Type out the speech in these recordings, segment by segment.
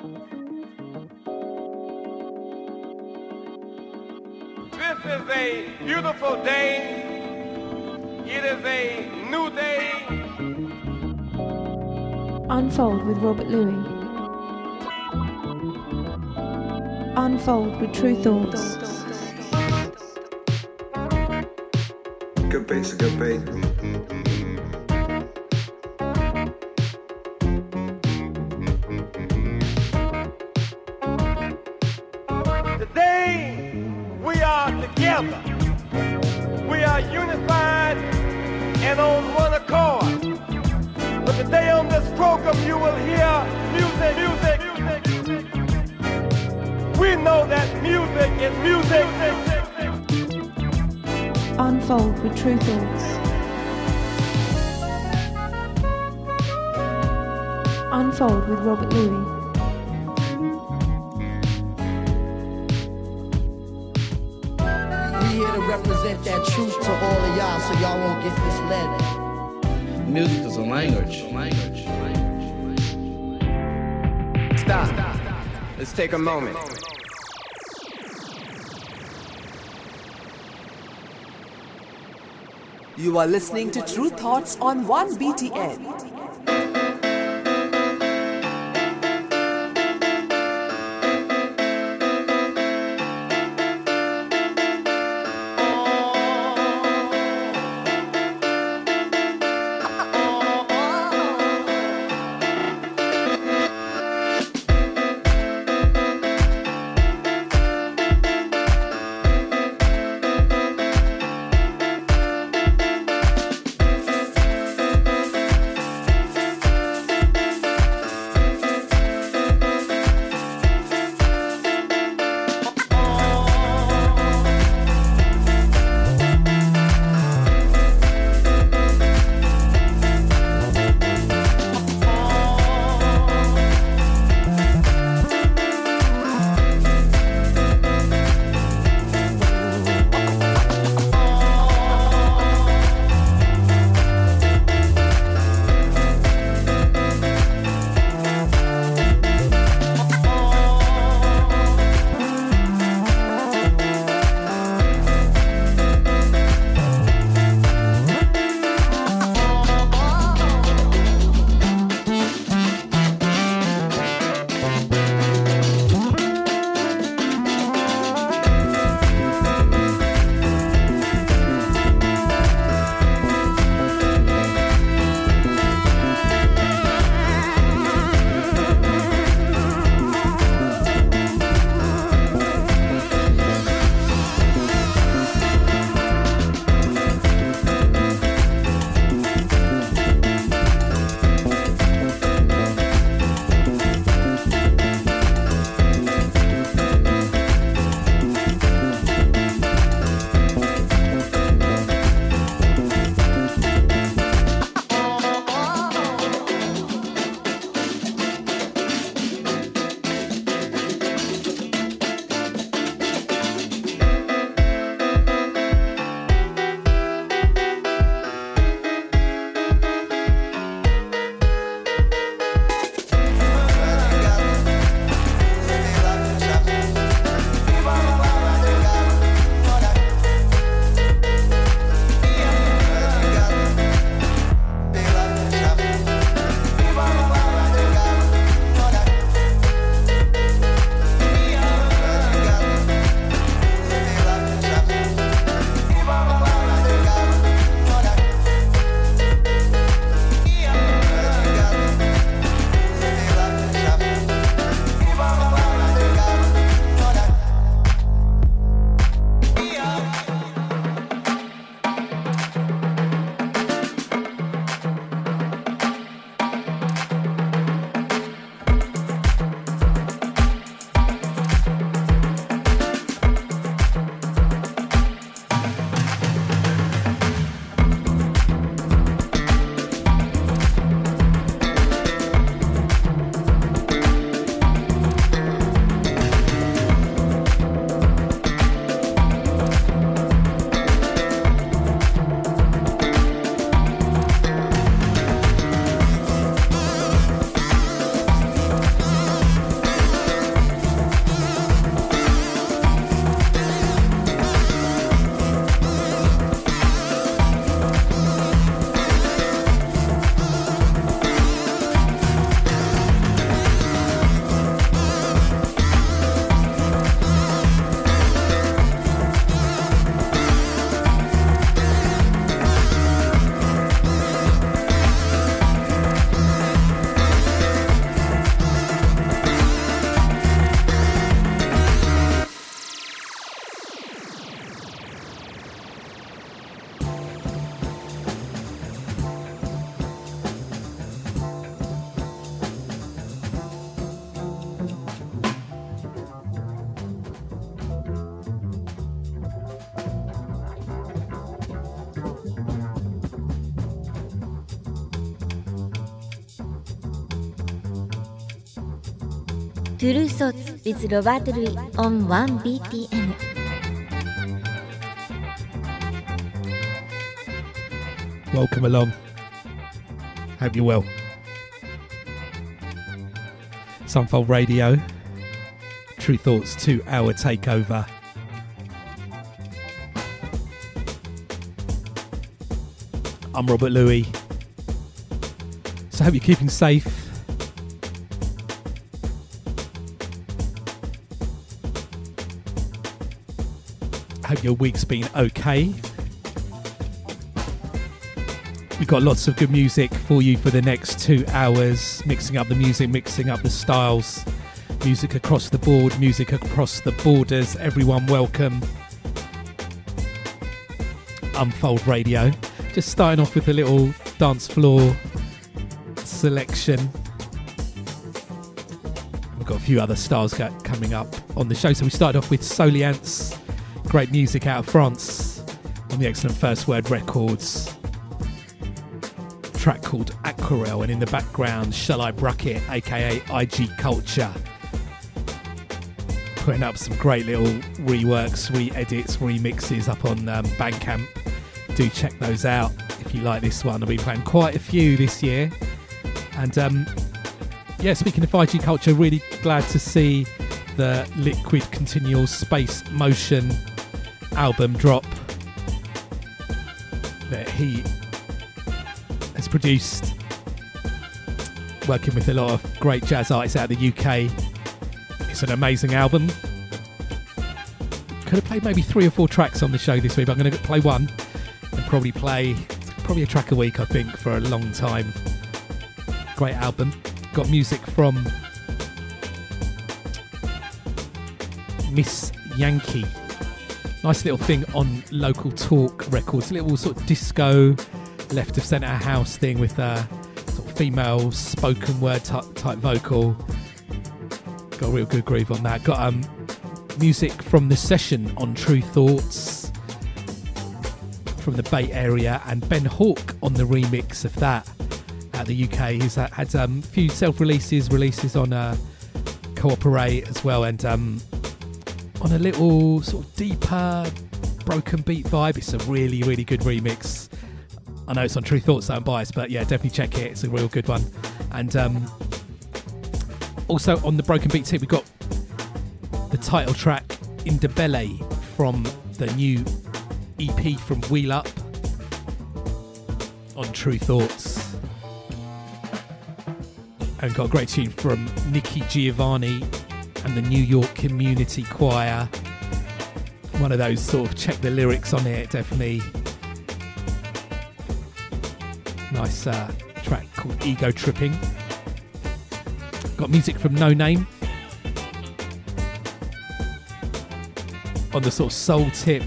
This is a beautiful day. It is a new day. Unfold with Robert Luis. Unfold with Tru Thoughts. Good beats, good beat. Unfold with Tru Thoughts. Unfold with Robert Luis. We here to represent that truth to all of y'all so y'all won't get misled. Music is a language. Language. Stop. Let's take a moment. You are listening to Tru Thoughts on 1BTN. With Robert Luis on 1BTN Welcome along. Hope you're well. Sunfold Radio, Tru Thoughts 2 hour takeover. I'm Robert Luis. So, hope you're keeping safe. Hope your week's been okay. We've got lots of good music for you for the next two hours, mixing up the music, mixing up the styles, music across the board, music across the borders. Everyone, welcome. Unfold Radio. Just starting off with a little dance floor selection. We've got a few other stars coming up on the show. So we started off with Soliance, great music out of France on the excellent First Word Records track called Aquarelle, and in the background, Shall I Bracket, aka IG Culture. Putting up some great little reworks, re edits, remixes up on um, Bandcamp. Do check those out if you like this one. I've been playing quite a few this year. And um, yeah, speaking of IG Culture, really glad to see the Liquid Continual Space Motion album drop that he has produced, working with a lot of great jazz artists out of the UK. It's an amazing album. Could have played maybe three or four tracks on the show this week, but I'm going to play one and probably play probably a track a week, I think, for a long time. Great album. Got music from Miss Yankee. Nice little thing on Local Talk Records. Little sort of disco left of centre house thing with a sort of female spoken word type, type vocal. Got a real good groove on that. Got um, music from the Seshen on Tru Thoughts from the Bay Area and Ben Hawk on the remix of that at the UK. He's had a um, few self releases, releases on uh, Cooperate as well, and um, on a little sort of deeper broken beat vibe. It's a really, really good remix I know it's on Tru Thoughts so I'm biased, but yeah, definitely check it. It's a real good one. And um, also on the Broken Beat tip, we've got the title track Indebele from the new EP from Wheel Up on True Thoughts. And got a great tune from Nikki Giovanni and the New York Community Choir. One of those sort of check the lyrics on it, definitely Nice uh, track called Ego Tripping. Got music from Noname. On the sort of soul tip,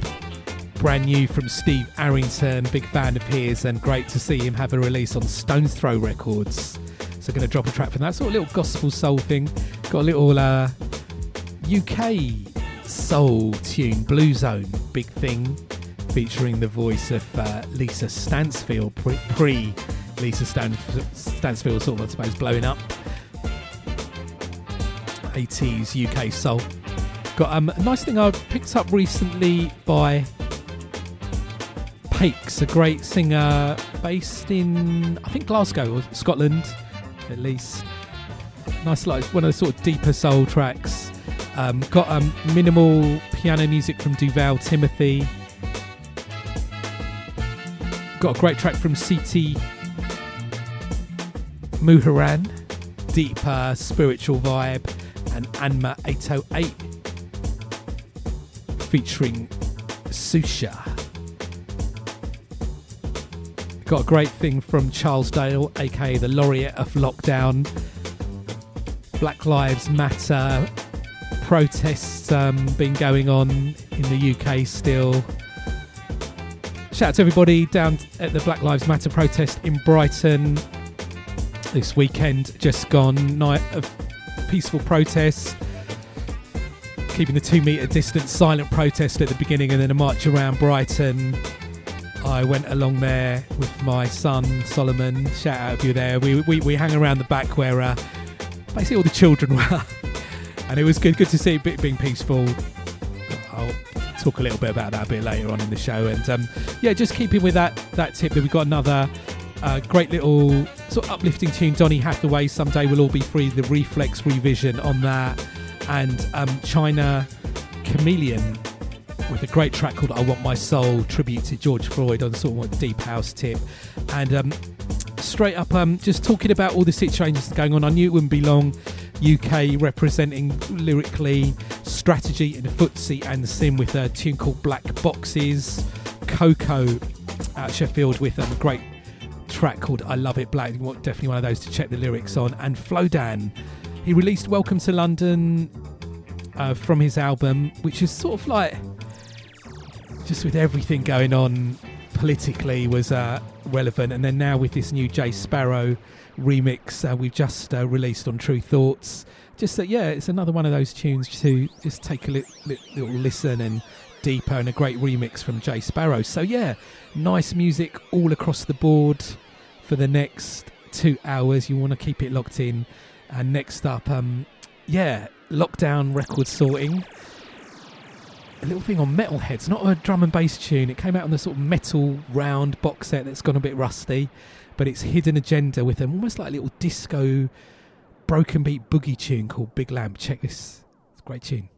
brand new from Steve Arrington, big fan of his, and great to see him have a release on Stones Throw Records. So, going to drop a track from that sort of little gospel soul thing. Got a little uh, UK soul tune, Blue Zone, big thing featuring the voice of uh, Lisa Stansfield, pre Lisa Stan- Stansfield, sort of, I suppose, blowing up. 80s UK soul. Got um, a nice thing I picked up recently by Pakes, a great singer based in, I think, Glasgow or Scotland, at least. Nice, like one of the sort of deeper soul tracks. Um, got um, minimal piano music from Duval Timothy. Got a great track from CT Muharan, deep uh, spiritual vibe, and Anma 808 featuring Susha. Got a great thing from Charles Dale, aka the laureate of lockdown. Black Lives Matter protests um, been going on in the UK still. Shout out to everybody down at the Black Lives Matter protest in Brighton this weekend. Just gone, night of peaceful protests, keeping the two metre distance, silent protest at the beginning, and then a march around Brighton. I went along there with my son Solomon. Shout out if you're there. We, we, we hang around the back where uh, basically all the children were. and it was good good to see it being peaceful. I'll talk a little bit about that a bit later on in the show, and um, yeah, just keeping with that that tip. That we've got another uh, great little sort of uplifting tune, Donny Hathaway. Someday we'll all be free. The Reflex revision on that, and um, China Chameleon with a great track called "I Want My Soul," tribute to George Floyd on sort of a deep house tip, and um, straight up, um, just talking about all the situations going on. I knew it wouldn't be long. UK representing lyrically strategy and footsie and the sim with a tune called Black Boxes. Coco at Sheffield with um, a great track called I Love It Black. Definitely one of those to check the lyrics on. And Flowdan, he released Welcome to London uh, from his album, which is sort of like just with everything going on politically was uh, relevant. And then now with this new Jay Sparrow remix uh, we've just uh, released on Tru Thoughts. Just that, yeah, it's another one of those tunes to just take a li- li- little listen and deeper, and a great remix from Jay Sparrow. So yeah, nice music all across the board for the next two hours. You want to keep it locked in. And next up, um, yeah, lockdown record sorting. A little thing on Metalheadz, not a drum and bass tune. It came out on the sort of metal round box set that's gone a bit rusty but it's hidden agenda with them, almost like a little disco broken beat boogie tune called Big Lamp. Check this, it's a great tune.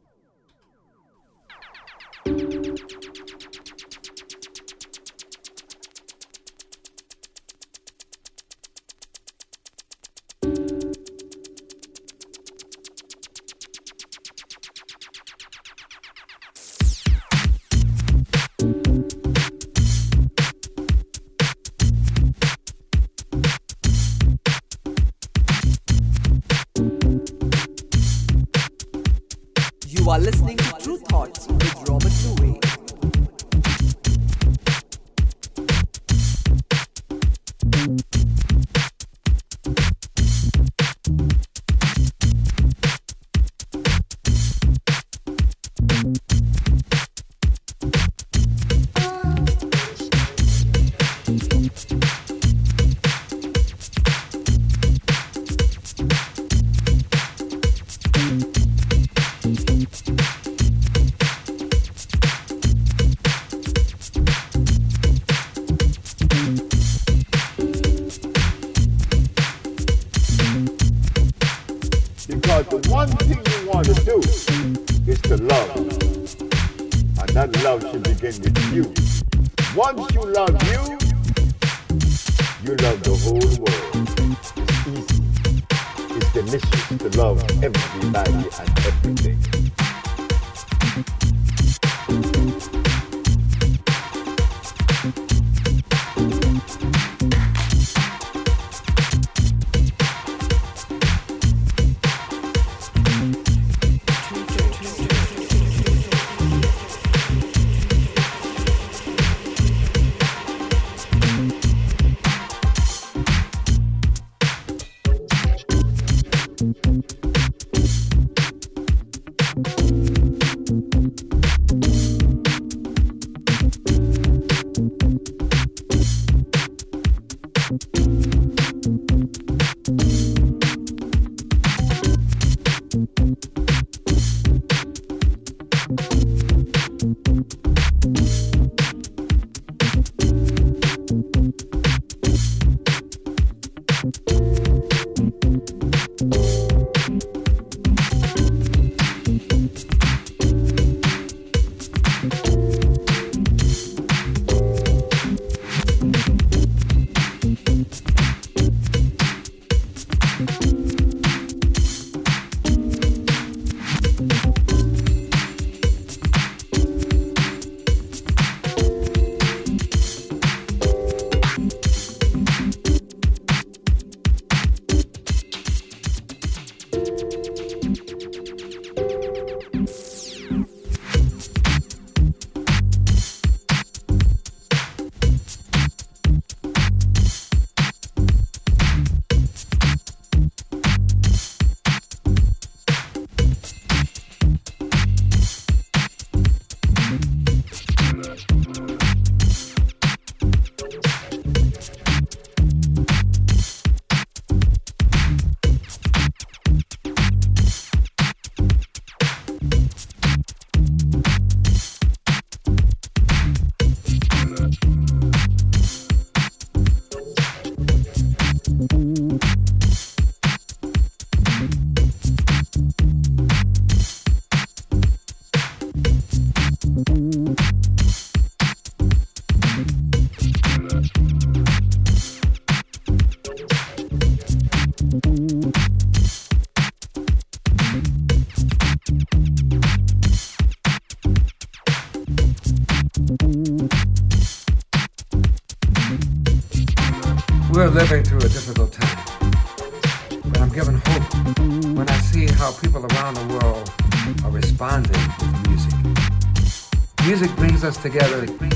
us together.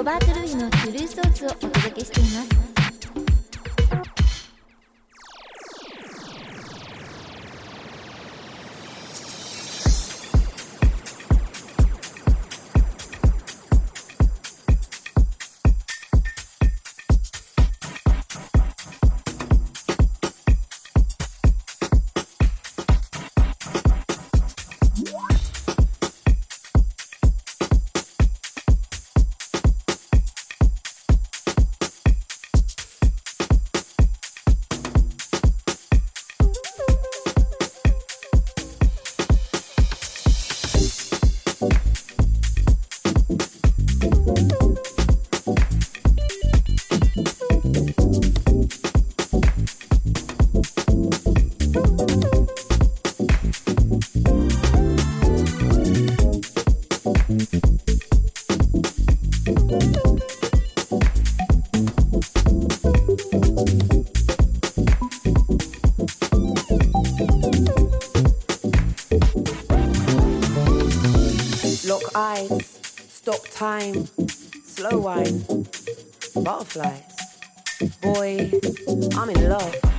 ロバート・ルイのトゥルーソースをお届けしています。Time, slow wine, butterflies. Boy, I'm in love.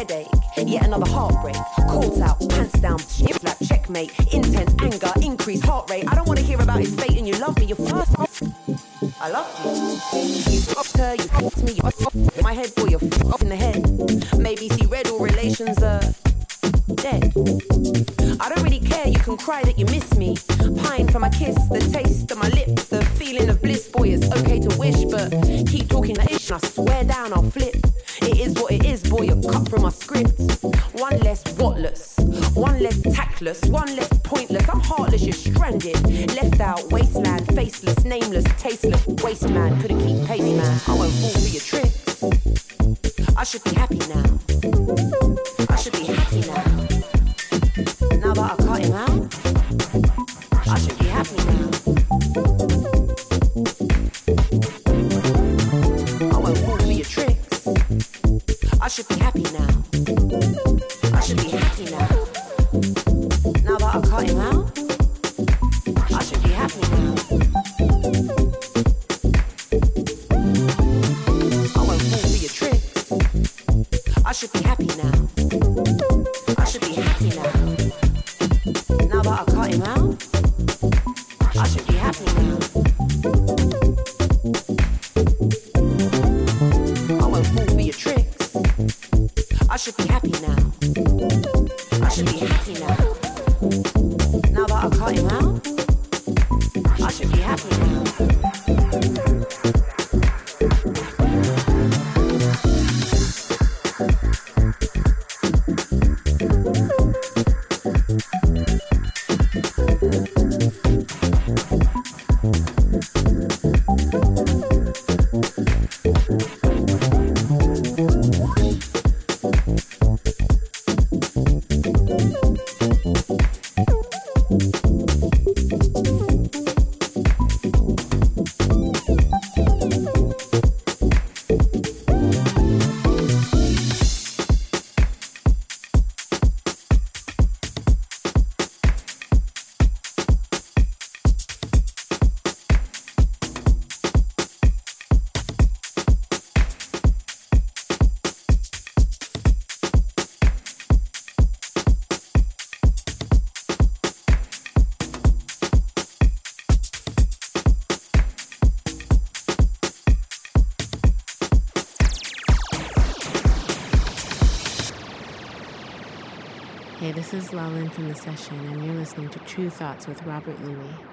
headache. I should be happy now. This is Lalin from the Seshen, and you're listening to Tru Thoughts with Robert Luis.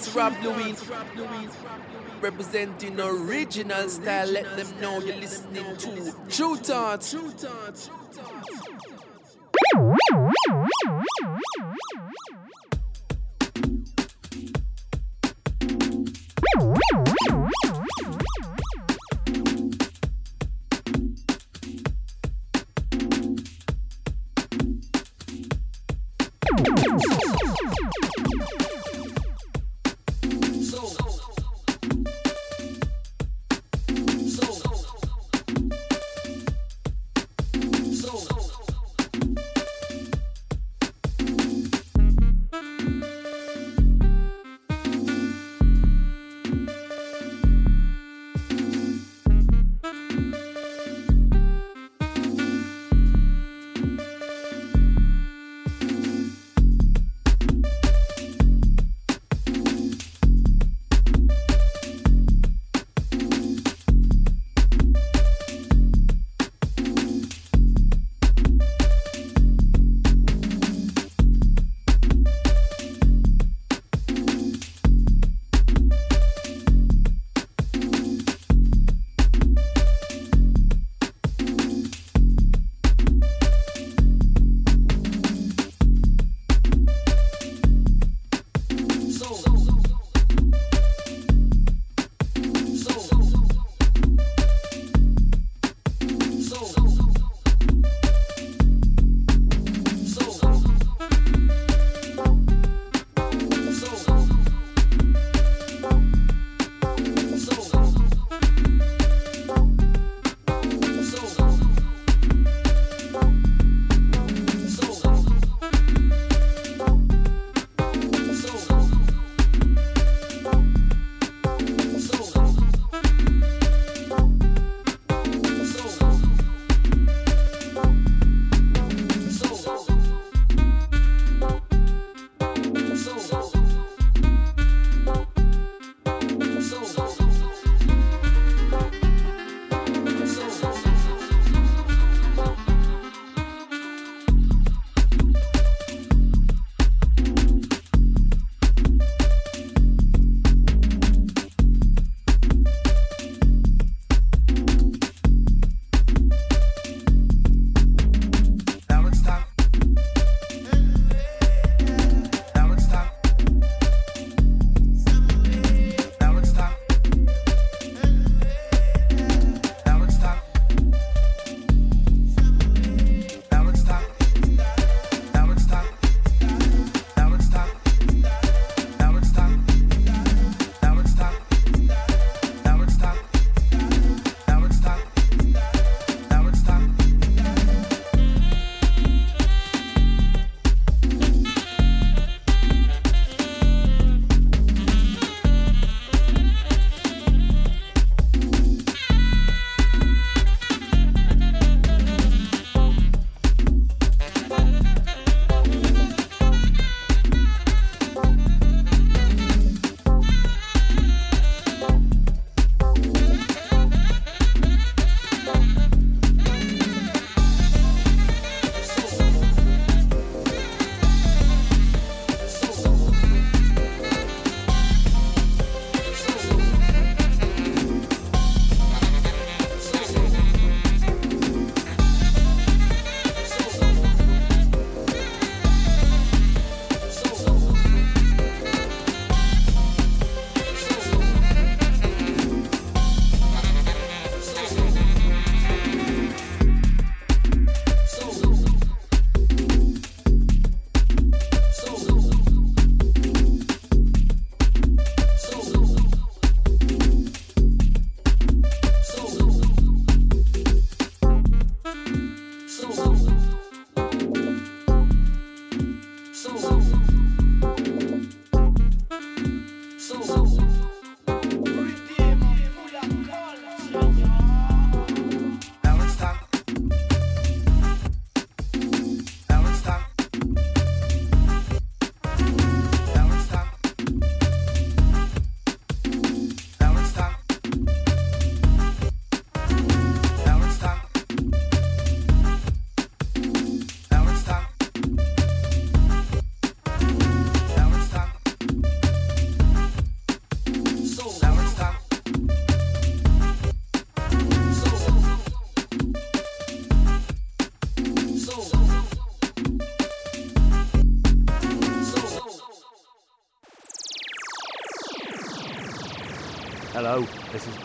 Thoughts, Rob Luis. Representing original style, let them know you're listening to Tru Thoughts. Tru Thoughts.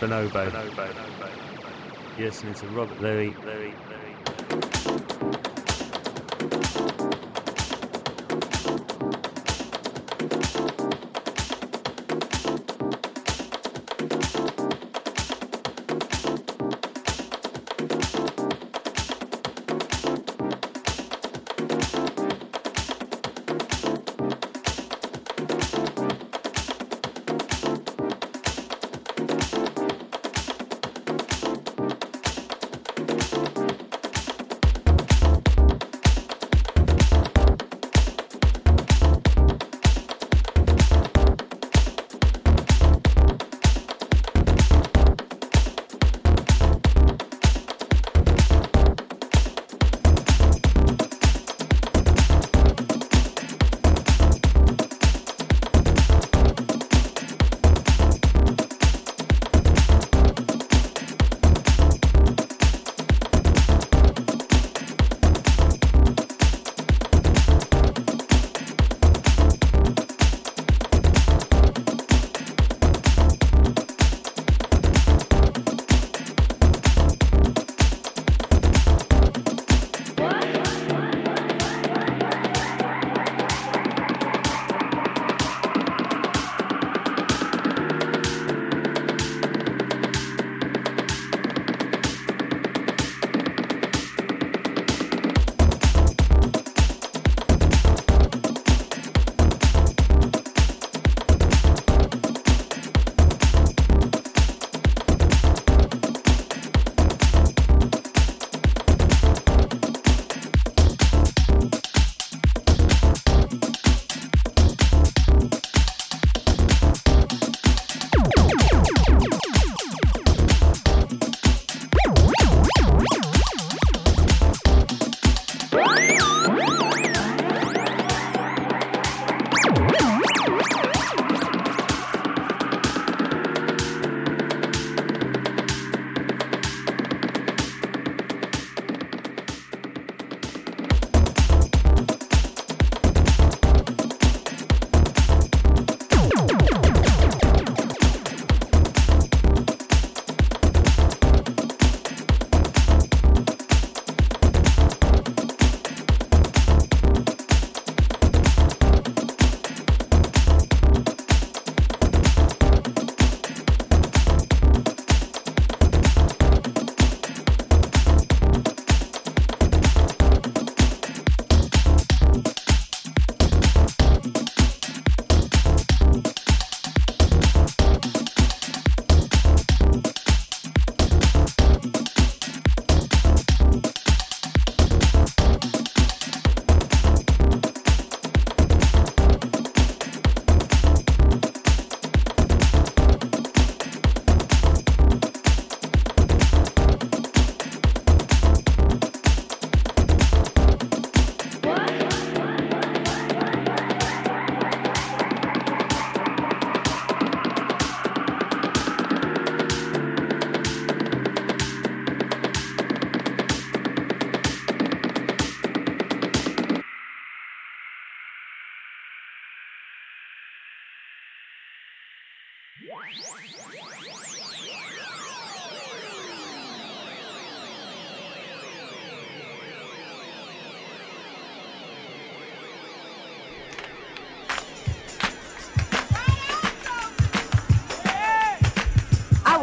This is Bonobo. You're listening to Robert. Luis, Luis.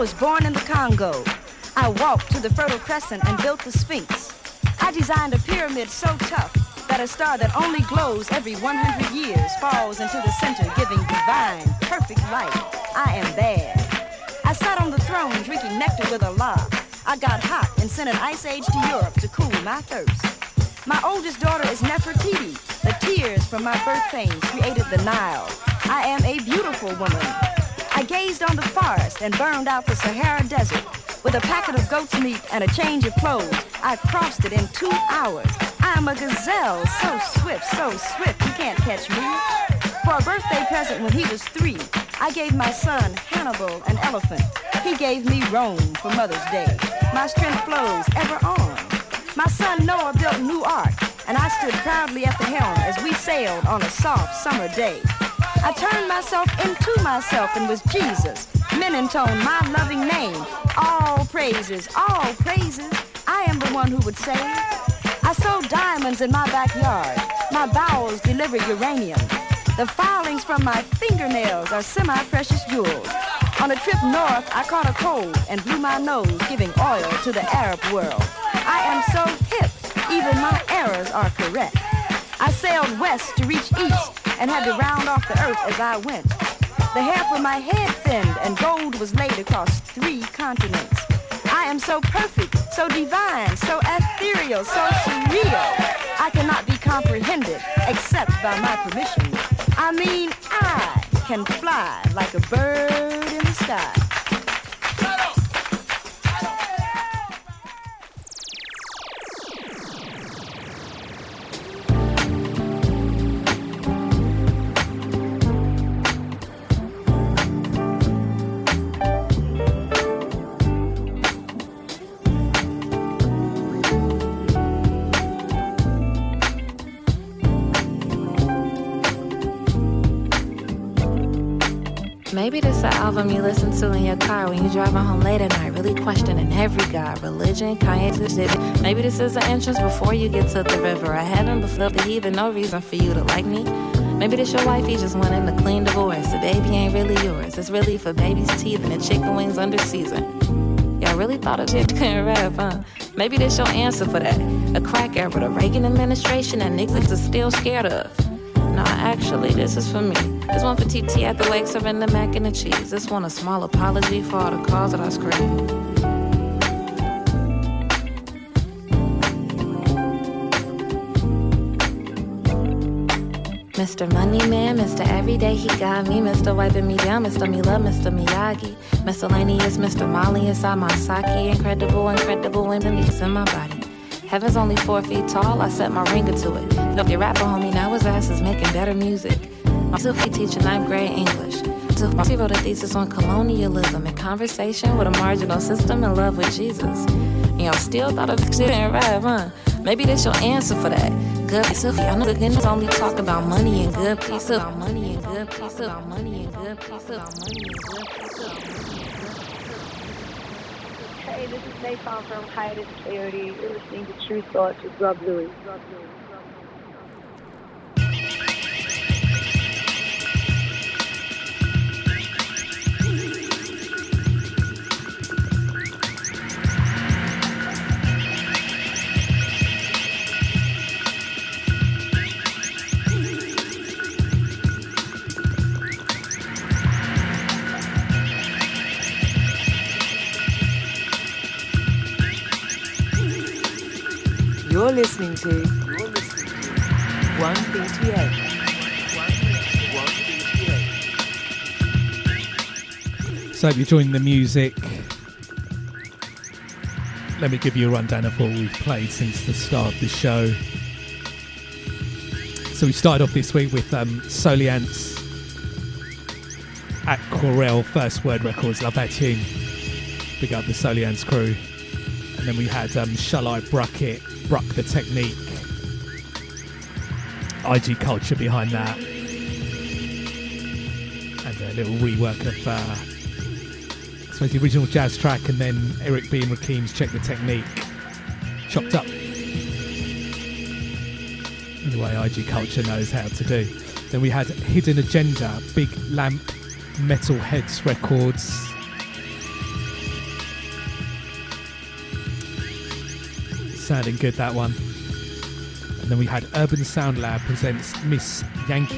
Was born in the Congo. I walked to the Fertile Crescent and built the Sphinx. I designed a pyramid so tough that a star that only glows every 100 years falls into the center, giving divine, perfect light. I am bad. I sat on the throne drinking nectar with a Allah. I got hot and sent an ice age to Europe to cool my thirst. My oldest daughter is Nefertiti. The tears from my birth pains created the Nile. I am a beautiful woman. I gazed on the forest and burned out the Sahara Desert. With a packet of goat's meat and a change of clothes, I crossed it in two hours. I am a gazelle, so swift, so swift, you can't catch me. For a birthday present when he was three, I gave my son Hannibal an elephant. He gave me Rome for Mother's Day. My strength flows ever on. My son Noah built New Ark, and I stood proudly at the helm as we sailed on a soft summer day. I turned myself into myself and was Jesus. Men intone my loving name. All praises, all praises. I am the one who would say, I sow diamonds in my backyard. My bowels deliver uranium. The filings from my fingernails are semi-precious jewels. On a trip north, I caught a cold and blew my nose, giving oil to the Arab world. I am so hip, even my errors are correct. I sailed west to reach east and had to round off the earth as I went. The hair from my head thinned and gold was laid across three continents. I am so perfect, so divine, so ethereal, so surreal. I cannot be comprehended except by my permission. I mean, I can fly like a bird in the sky. The album you listen to in your car when you're driving home late at night, really questioning every god, religion, Kanye's decision. Maybe this is the entrance before you get to the river, a heaven before the heathen, no reason for you to like me. Maybe this your wifey just wanting a clean divorce. The baby ain't really yours. It's really for baby's teeth and the chicken wings under season. Y'all really thought a chick couldn't rap, huh? Maybe this your answer for that. A crack era, the Reagan administration that niggas are still scared of. Nah, actually, this is for me. This one for TT at the lake serving the mac and the cheese. This one a small apology for all the calls that I screamed. Mr. Money Man, Mr. Everyday, he got me. Mr. Wiping me down, Mr. Me Love, Mr. Miyagi. Miscellaneous, Mr. Molly inside my sake. Incredible, incredible, and in my body. Heaven's only four feet tall, I set my ringer to it. If your rapper homie, now his ass is making better music. My Silky teaching ninth grade English. She wrote a thesis on colonialism and conversation with a marginal system in love with Jesus. And y'all still thought of shit and rap, huh? Maybe that's your answer for that. Good of I know the niggas only talk about money and good piece of money and good piece of money and good piece of money and good piece of Hey, this is Nathan from Hiatus Kaiyote. You're listening to Tru Thoughts with Rob Luis. Rob Luis. You're listening to One BTA. So if you're joining the music, let me give you a rundown of what we've played since the start of the show. So we started off this week with um, Souleance at Corel First Word Records. Love that tune. Big up the Souleance crew. And then we had um, Shall I Bruck The Technique. IG Culture behind that. And a little rework of uh, I suppose the original jazz track and then Eric B and Rakim's Check the Technique. Chopped up. In the way IG Culture knows how to do. Then we had Hidden Agenda, Big Lamp Metalheadz Records. Sounding good that one. And then we had Urban Sound Lab presents Miss Yankee.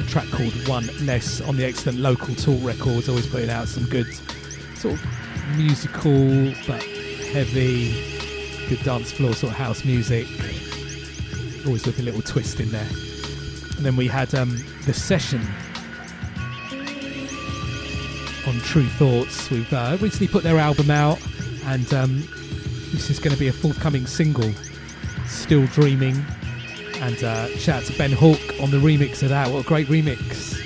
A track called One Less on the excellent local talk records, always putting out some good sort of musical but heavy, good dance floor sort of house music. Always with a little twist in there. And then we had um, The Seshen on Tru Thoughts. We've uh, recently put their album out, and um, this is going to be a forthcoming single, Still Dreaming. And uh, shout out to Ben Hawk on the remix of that. What a great remix!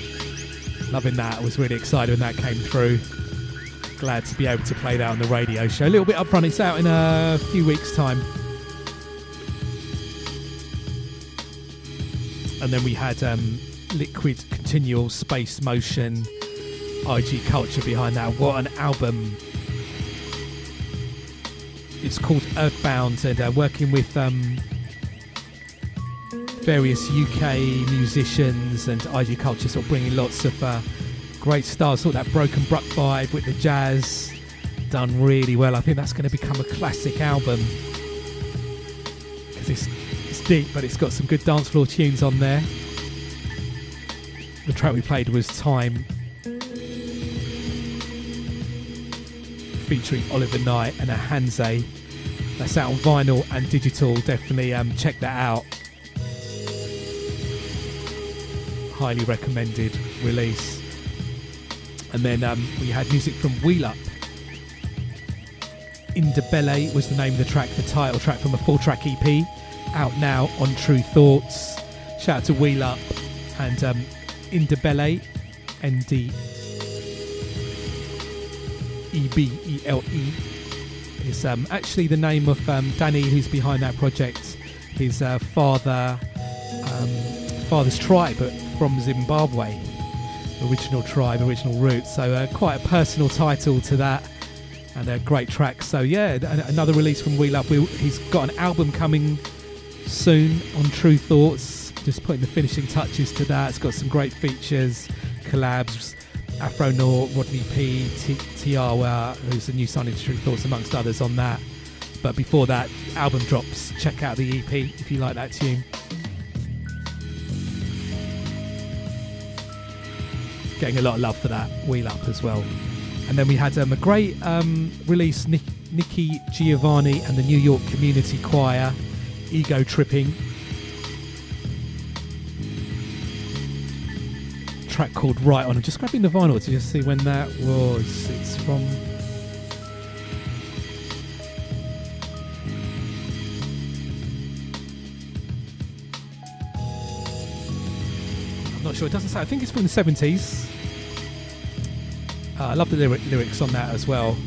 Loving that. I was really excited when that came through. Glad to be able to play that on the radio show. A little bit upfront, it's out in a few weeks' time. and then we had um, Liquid Continual Space Motion, IG Culture behind that. What an album! It's called Earthbound, and uh, working with um, various UK musicians and IG Culture, sort of bringing lots of uh, great stars, sort of that Broken Bruck vibe with the jazz, done really well. I think that's going to become a classic album because it's it's deep, but it's got some good dance floor tunes on there. The track we played was Time, featuring Oliver Knight and a Hanze. That's out on vinyl and digital. Definitely um, check that out. Highly recommended release. And then um, we had music from Wheel Up. Ndebele was the name of the track, the title track from a four track EP out now on Tru Thoughts. Shout out to Wheel Up and um, Ndebele, N D E B E L E, is um, actually the name of um, Danny, who's behind that project. His uh, father, um, father's tribe from Zimbabwe, original tribe, original roots. So uh, quite a personal title to that, and a great track. So yeah, another release from Wheel Up. He's got an album coming soon on Tru Thoughts. Just putting the finishing touches to that. It's got some great features, collabs. Afro Nor, Rodney P, Tiawa, who's the new signing Tru Thoughts, amongst others, on that. But before that album drops, check out the EP if you like that tune. Getting a lot of love for that Wheel Up as well. And then we had um, a great um, release, Nick, Nikki Giovanni and the New York Community Choir, Ego Tripping. Track called Right On. I'm just grabbing the vinyl to just see when that was. It's from. I'm not sure. It doesn't say. I think it's from the 70s. Uh, I love the lyric, lyrics on that as well.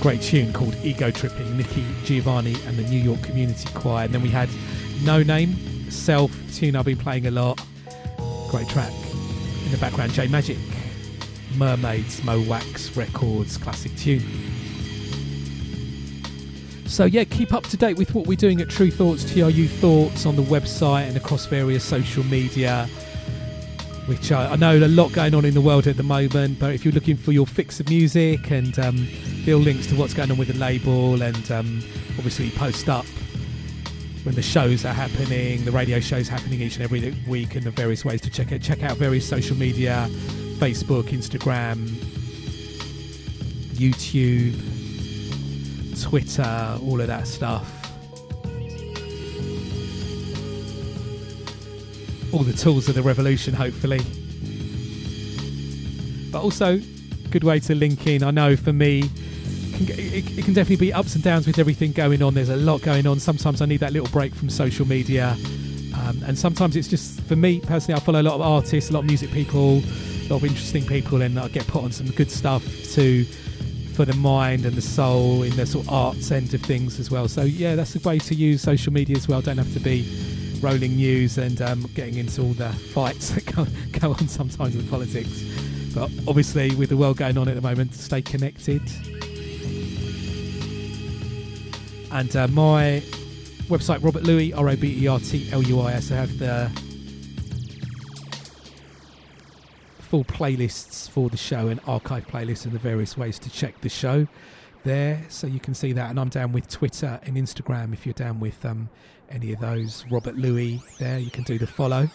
Great tune called Ego Tripping, Nikki Giovanni and the New York Community Choir. And then we had Noname, Tune I've been playing a lot. Great track. In the background, J Magic, Mermaids, Mo Wax Records, classic tune. So yeah, keep up to date with what we're doing at Tru Thoughts, TRU Thoughts on the website and across various social media which I, I, know a lot going on in the world at the moment. But if you're looking for your fix of music and um, links to what's going on with the label, and um, obviously post up when the shows are happening, the radio shows happening each and every week, and the various ways to check it. Check out various social media, Facebook, Instagram, YouTube, Twitter, all of that stuff. all the tools of the revolution, hopefully. But also, good way to link in. I know for me, it, can definitely be ups and downs with everything going on. There's a lot going on. Sometimes I need that little break from social media. Um, and sometimes it's just, for me personally, I follow a lot of artists, a lot of music people, a lot of interesting people, and I get put on some good stuff to for the mind and the soul in the sort of arts end of things as well. So yeah, that's a way to use social media as well. Don't have to be rolling news and um, getting into all the fights that go, go on sometimes in politics. But obviously, with the world going on at the moment, stay connected. And uh, my website, Robert Luis, R O B E R T L U I S, I have the full playlists for the show and archive playlists and the various ways to check the show there. So you can see that. And I'm down with Twitter and Instagram if you're down with um, any of those. Robert Luis there, you can do the follow.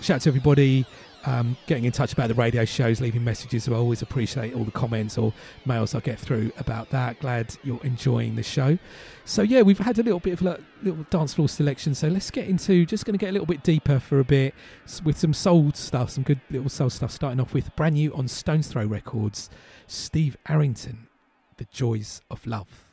Shout out to everybody um, getting in touch about the radio shows, leaving messages. I always appreciate all the comments or mails I get through about that. Glad you're enjoying the show. So yeah, we've had a little bit of a little dance floor selection. So let's get into just going to get a little bit deeper for a bit with some soul stuff, some good little soul stuff. Starting off with brand new on Stones Throw Records, Steve Arrington, "The Joys of Love."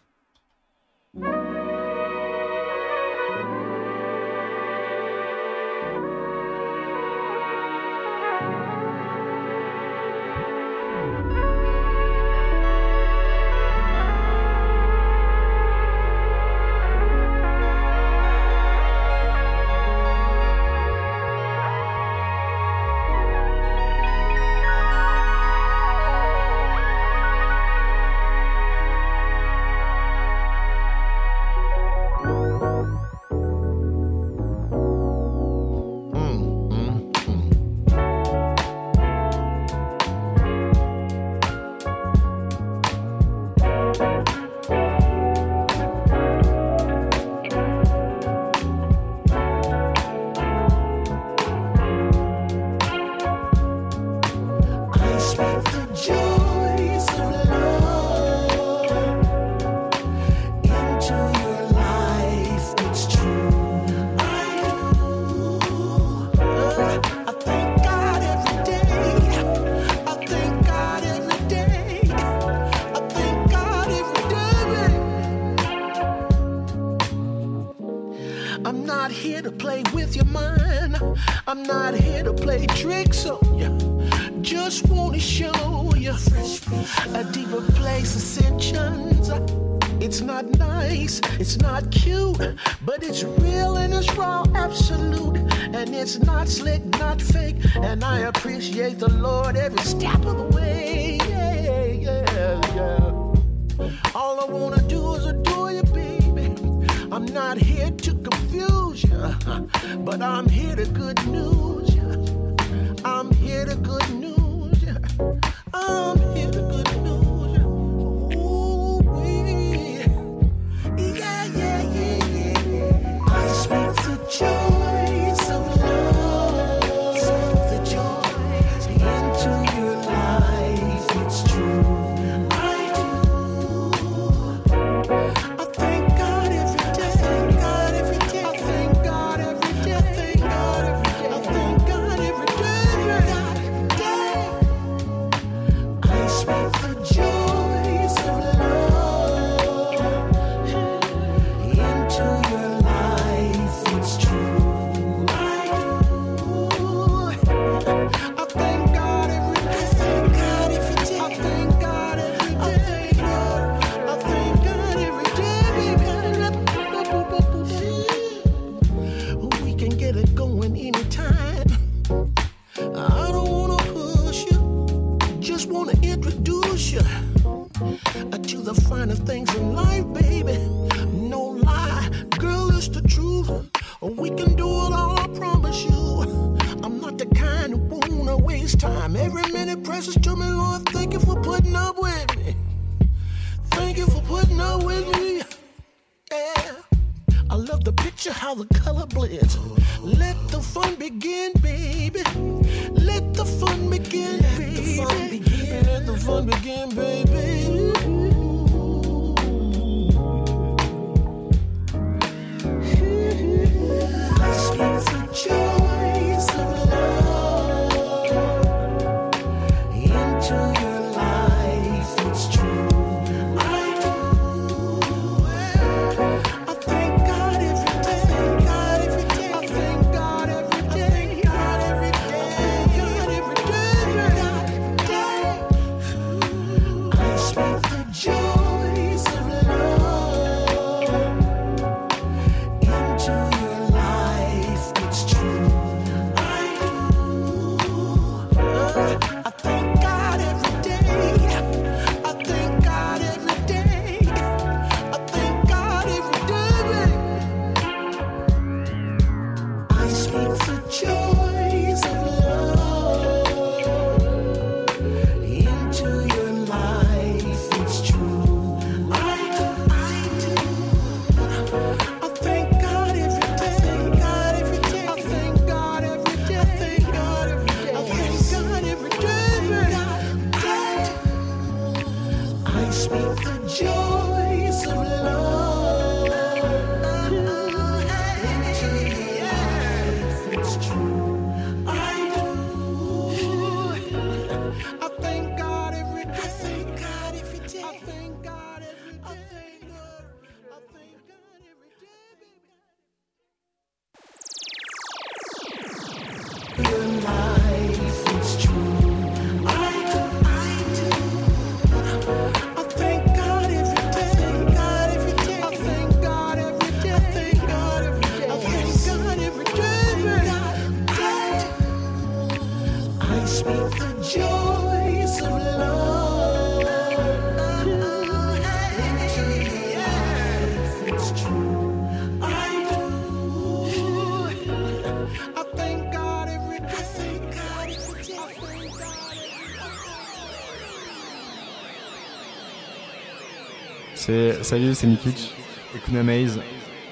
salut, c'est Mikic et Maze.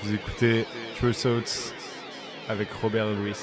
Vous écoutez True Thoughts avec Robert Louis.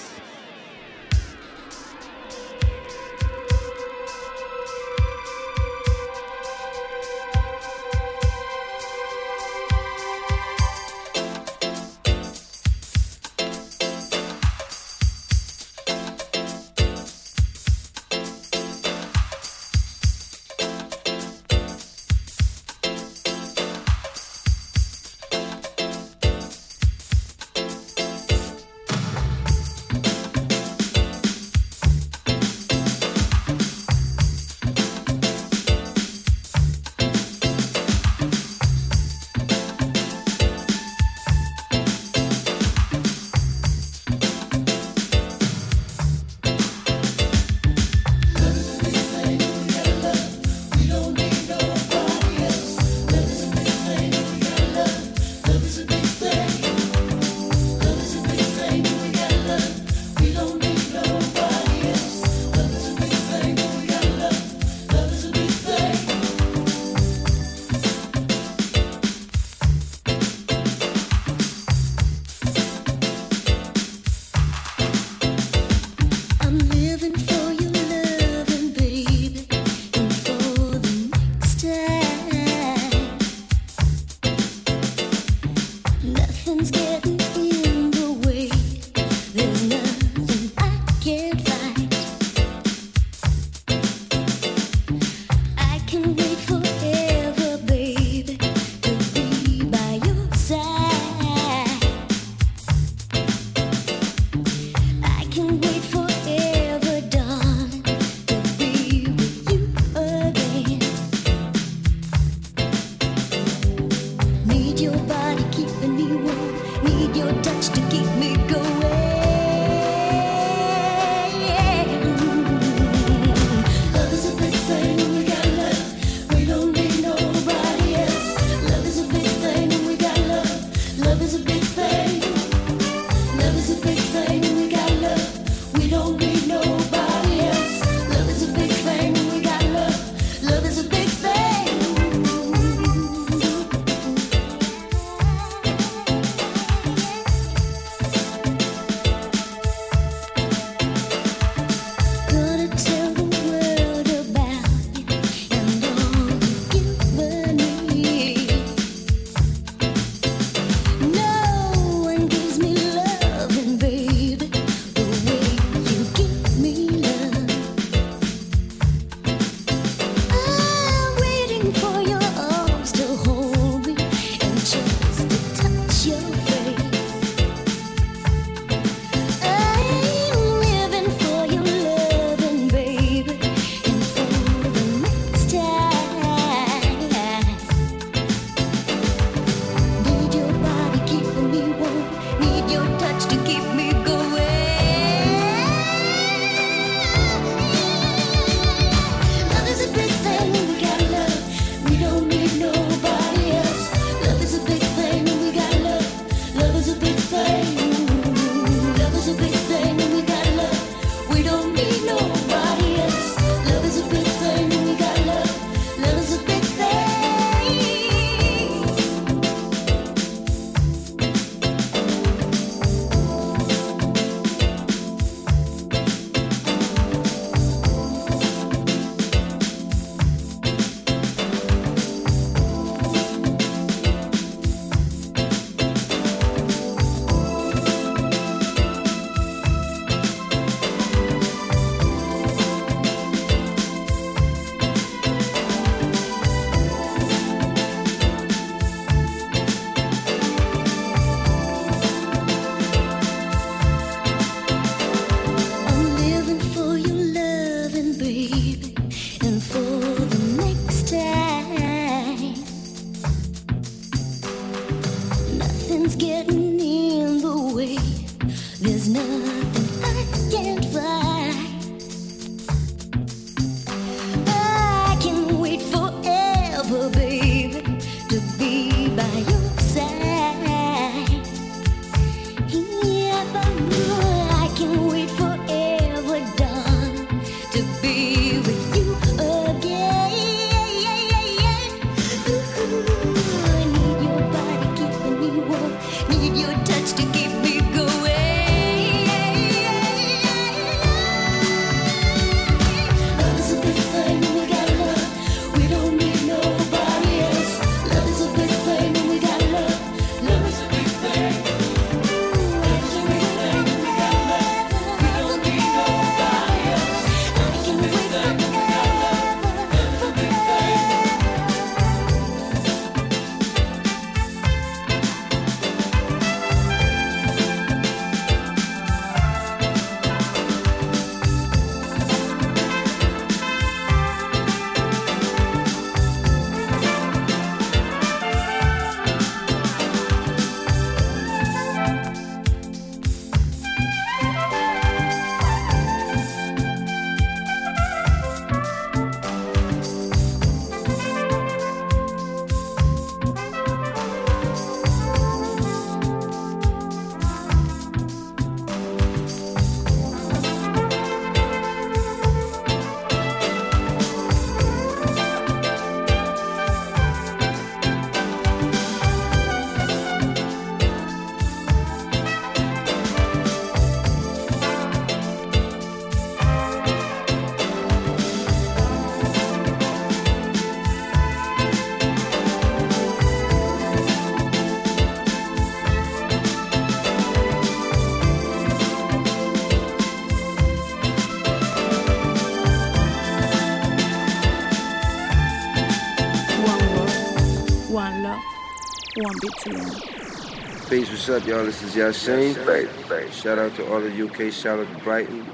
One BTN. Peace, what's up, y'all? This is Yasin. Shout out to all the UK, shout out to Brighton.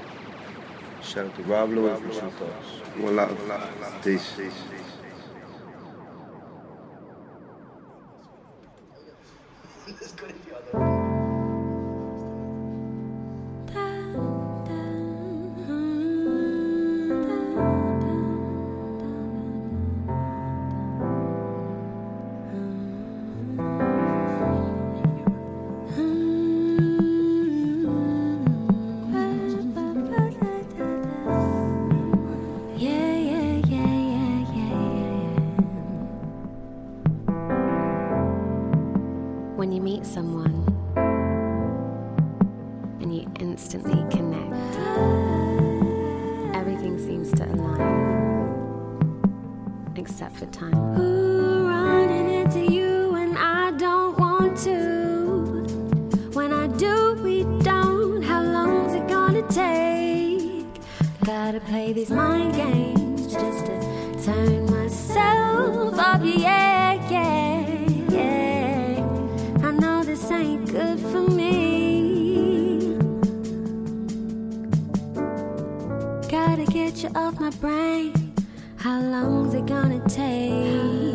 Shout out to Rob Luis from Tru Thoughts. One love. Peace. Yeah, instantly connect, everything seems to align except for time. Ooh, running into you and I don't want to. When I do, we don't. How long's it gonna take? Gotta play these You off my brain. How long's it gonna take?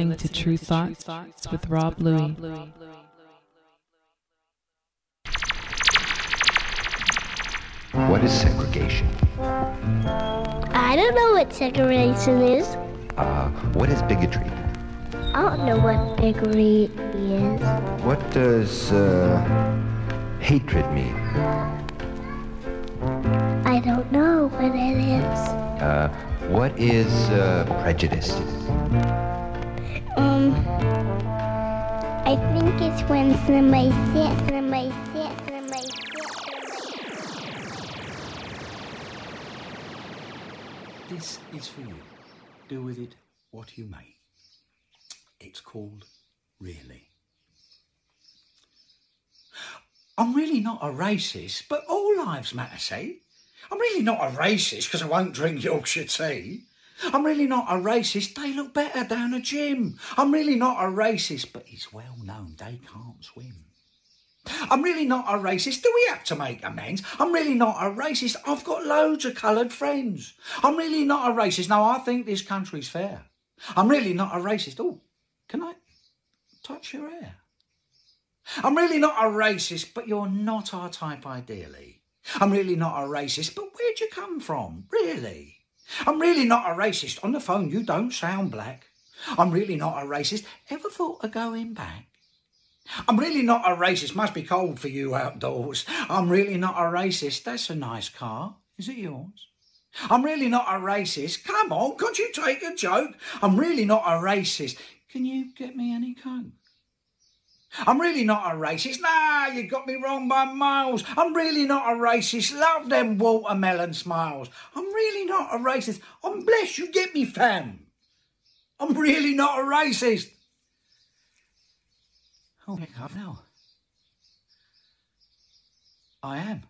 Listening to Tru Thoughts with Rob Luis. What is segregation? I don't know what segregation is. Uh, what is bigotry? I don't know what bigotry is. What does uh, hatred mean? I don't know what it is. Uh, what is uh, prejudice? Think it's when somebody somebody somebody. This is for you. Do with it what you may. It's called Really. I'm really not a racist, but all lives matter, see? I'm really not a racist because I won't drink Yorkshire tea. I'm really not a racist. They look better down a gym. I'm really not a racist, but it's well known they can't swim. I'm really not a racist. Do we have to make amends? I'm really not a racist. I've got loads of coloured friends. I'm really not a racist. No, I think this country's fair. I'm really not a racist. Oh, can I touch your hair? I'm really not a racist, but you're not our type ideally. I'm really not a racist, but where'd you come from? Really? I'm really not a racist. On the phone, you don't sound black. I'm really not a racist. Ever thought of going back? I'm really not a racist. Must be cold for you outdoors. I'm really not a racist. That's a nice car. Is it yours? I'm really not a racist. Come on, can't you take a joke? I'm really not a racist. Can you get me any coke? I'm really not a racist. Nah, you got me wrong by miles. I'm really not a racist. Love them watermelon smiles. I'm really not a racist. I'm blessed you get me, fam. I'm really not a racist. Oh, pick up now. I am.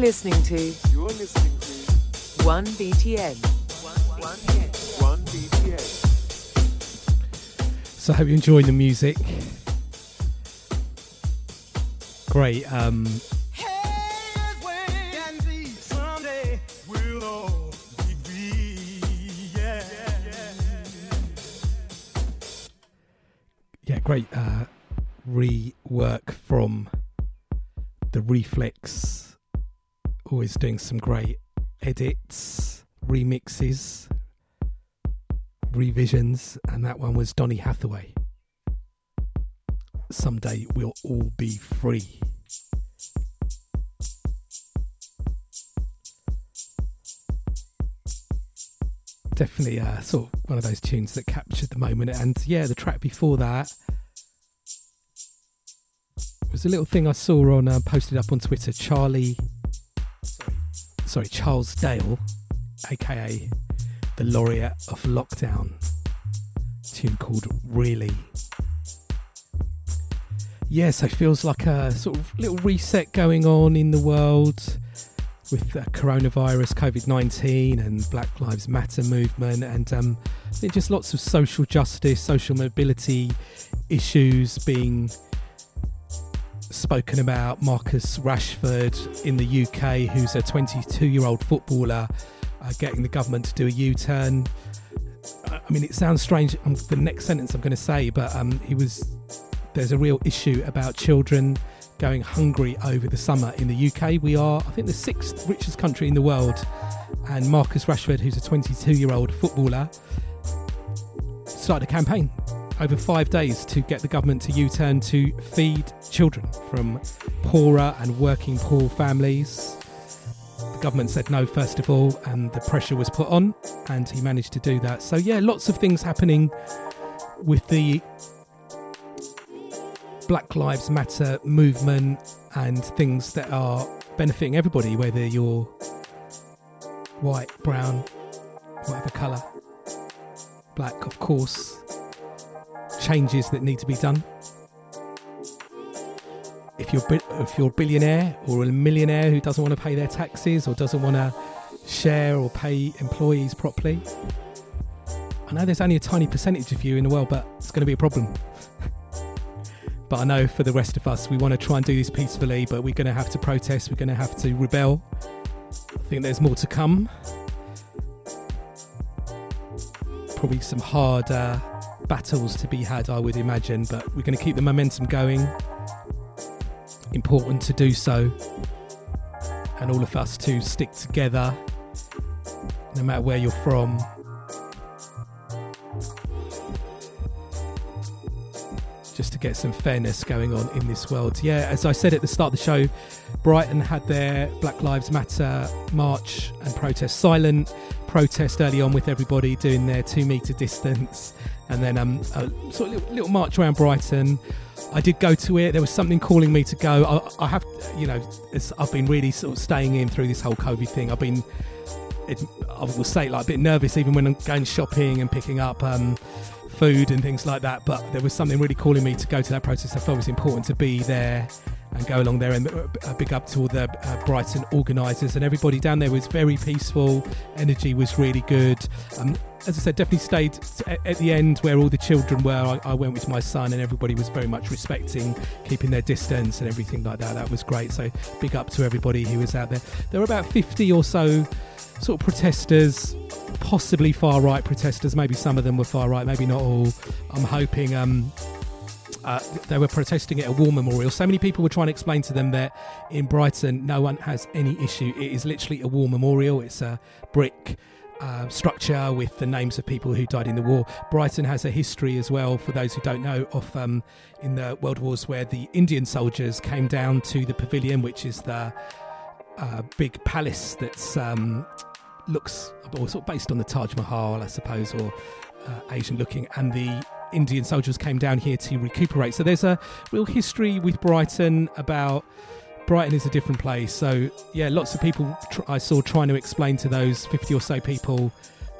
Listening to. You're listening to 1BTN. 1BTN. So I hope you're enjoying the music. Great. Um, some great edits, remixes, revisions, and that one was Donny Hathaway. Someday we'll all be free. Definitely uh, sort of one of those tunes that captured the moment. And yeah, the track before that was a little thing I saw on uh, posted up on Twitter. Charlie, sorry, Charles Dale, aka the laureate of lockdown. Tune called Really. Yes, it feels like a sort of little reset going on in the world with coronavirus, COVID 19, and Black Lives Matter movement, and um, just lots of social justice, social mobility issues being spoken about. Marcus Rashford in the UK, who's a 22 year old footballer, uh, getting the government to do a U turn. I mean, it sounds strange, um, the next sentence I'm going to say, but um, he was. There's a real issue about children going hungry over the summer in the UK. We are, I think, the sixth richest country in the world. And Marcus Rashford, who's a 22 year old footballer, started a campaign over five days to get the government to U turn to feed children from poorer and working poor families. The government said no, first of all, and the pressure was put on, and he managed to do that. So, yeah, lots of things happening with the Black Lives Matter movement and things that are benefiting everybody, whether you're white, brown, whatever colour, black, of course. Changes that need to be done. If you're if you're a billionaire or a millionaire who doesn't want to pay their taxes or doesn't want to share or pay employees properly, I know there's only a tiny percentage of you in the world, but it's going to be a problem. But I know for the rest of us, we want to try and do this peacefully, but we're going to have to protest, we're going to have to rebel. I think there's more to come. Probably some hard uh, battles to be had, I would imagine, but we're going to keep the momentum going. Important to do so. And all of us to stick together, no matter where you're from, just to get some fairness going on in this world. Yeah, as I said at the start of the show, Brighton had their Black Lives Matter march and protest, silent protest early on with everybody doing their two metre distance, and then um, a sort of little, little march around Brighton. I did go to it. There was something calling me to go. I, I have, you know, I've been really sort of staying in through this whole COVID thing. I've been it, I will say like a bit nervous even when I'm going shopping and picking up um, food and things like that. But there was something really calling me to go to that protest. I felt it was important to be there and go along there. And a big up to all the uh, Brighton organisers and everybody down there was very peaceful. Energy was really good. Um, as I said, definitely stayed at, at the end where all the children were. I, I went with my son, and everybody was very much respecting, keeping their distance, and everything like that. That was great. So big up to everybody who was out there. There were about 50 or so sort of protesters, possibly far right protesters. Maybe some of them were far right, maybe not all. I'm hoping um, uh, they were protesting at a war memorial. So many people were trying to explain to them that in Brighton, no one has any issue. It is literally a war memorial. It's a brick. Uh, structure with the names of people who died in the war. Brighton has a history as well, for those who don't know, of um, in the World Wars where the Indian soldiers came down to the pavilion, which is the uh, big palace that's um, looks or sort of based on the Taj Mahal, I suppose, or uh, Asian looking, and the Indian soldiers came down here to recuperate. So there's a real history with Brighton about Brighton is a different place. So yeah, lots of people tr- I saw trying to explain to those 50 or so people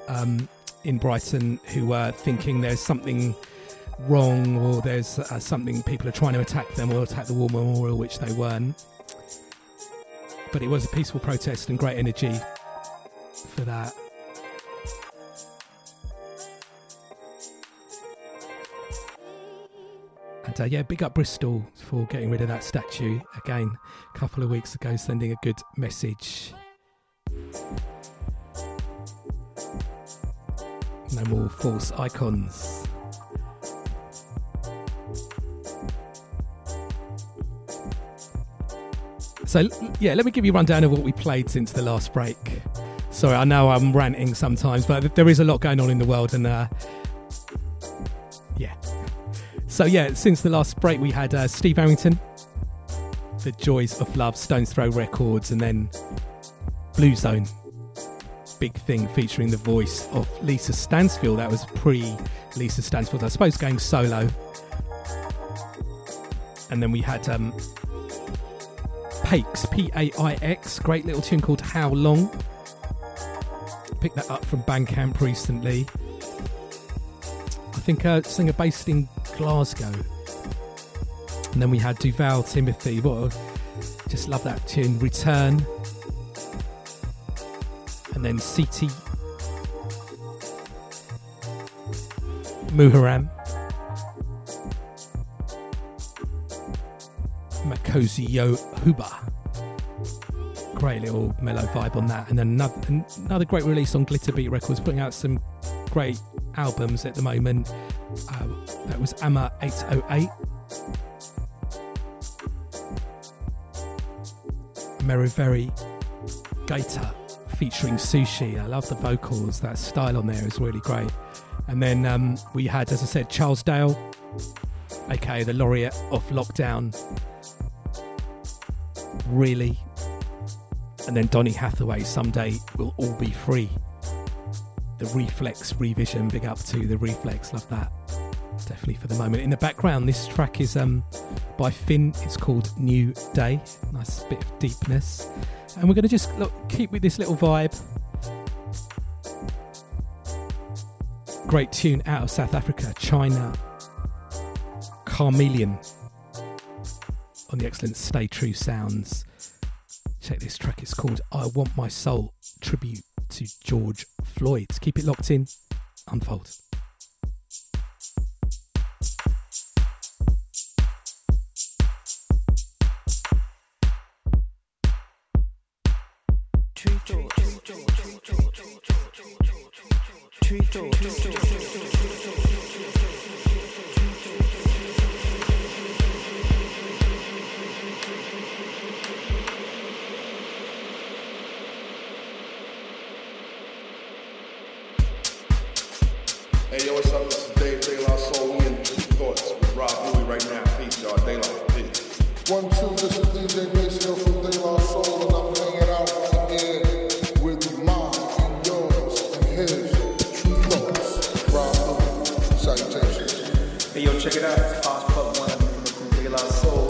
um, in Brighton who were thinking there's something wrong or there's uh, something people are trying to attack them or attack the war memorial, which they weren't. but it was a peaceful protest and great energy for that. And uh, yeah, big up Bristol for getting rid of that statue again a couple of weeks ago, sending a good message. No more false icons. So yeah, let me give you a rundown of what we played since the last break. Sorry, I know I'm ranting sometimes, but there is a lot going on in the world, and uh. So yeah, since the last break, we had uh, Steve Arrington, The Joys of Love, Stones Throw Records, and then Blue Zone, big thing featuring the voice of Lisa Stansfield. That was pre Lisa Stansfield, I suppose, going solo. And then we had um, Paix, P A I X, great little tune called How Long. Picked that up from Bandcamp recently. A singer based in Glasgow. And then we had Duval Timothy. What a, just love that tune. Return. And then CT Muharram. Makosi Yo Huba. Great little mellow vibe on that. And then another, another great release on Glitterbeat Records, putting out some great albums at the moment. Uh, that was Ammar 808. Meriveri Gaita featuring Sushi. I love the vocals. That style on there is really great. And then um, we had, as I said, Charles Dale, aka the laureate of lockdown. Really. And then Donny Hathaway, someday we'll all be free. The Reflex revision, big up to the Reflex, love that. Definitely for the moment. In the background, this track is um by Finn. It's called New Day. Nice bit of deepness. And we're going to just look, keep with this little vibe. Great tune out of South Africa, China. Carmelian on the excellent Stay True Sounds. Check this track, it's called I Want My Soul, tribute to George Floyd. Keep it locked in, unfold. Hey, yo, what's up? This is Dave De La Soul. We in Tru Thoughts with Rob Luis right now. Peace, y'all. De La. Peace. One, two, this is DJ Bass Hill from De La Soul, and I'm hanging out right here with mine and yours and his Tru Thoughts. Rob Luis. Salutations. Hey yo, check it out. It's Pop Pub One from the crew Soul,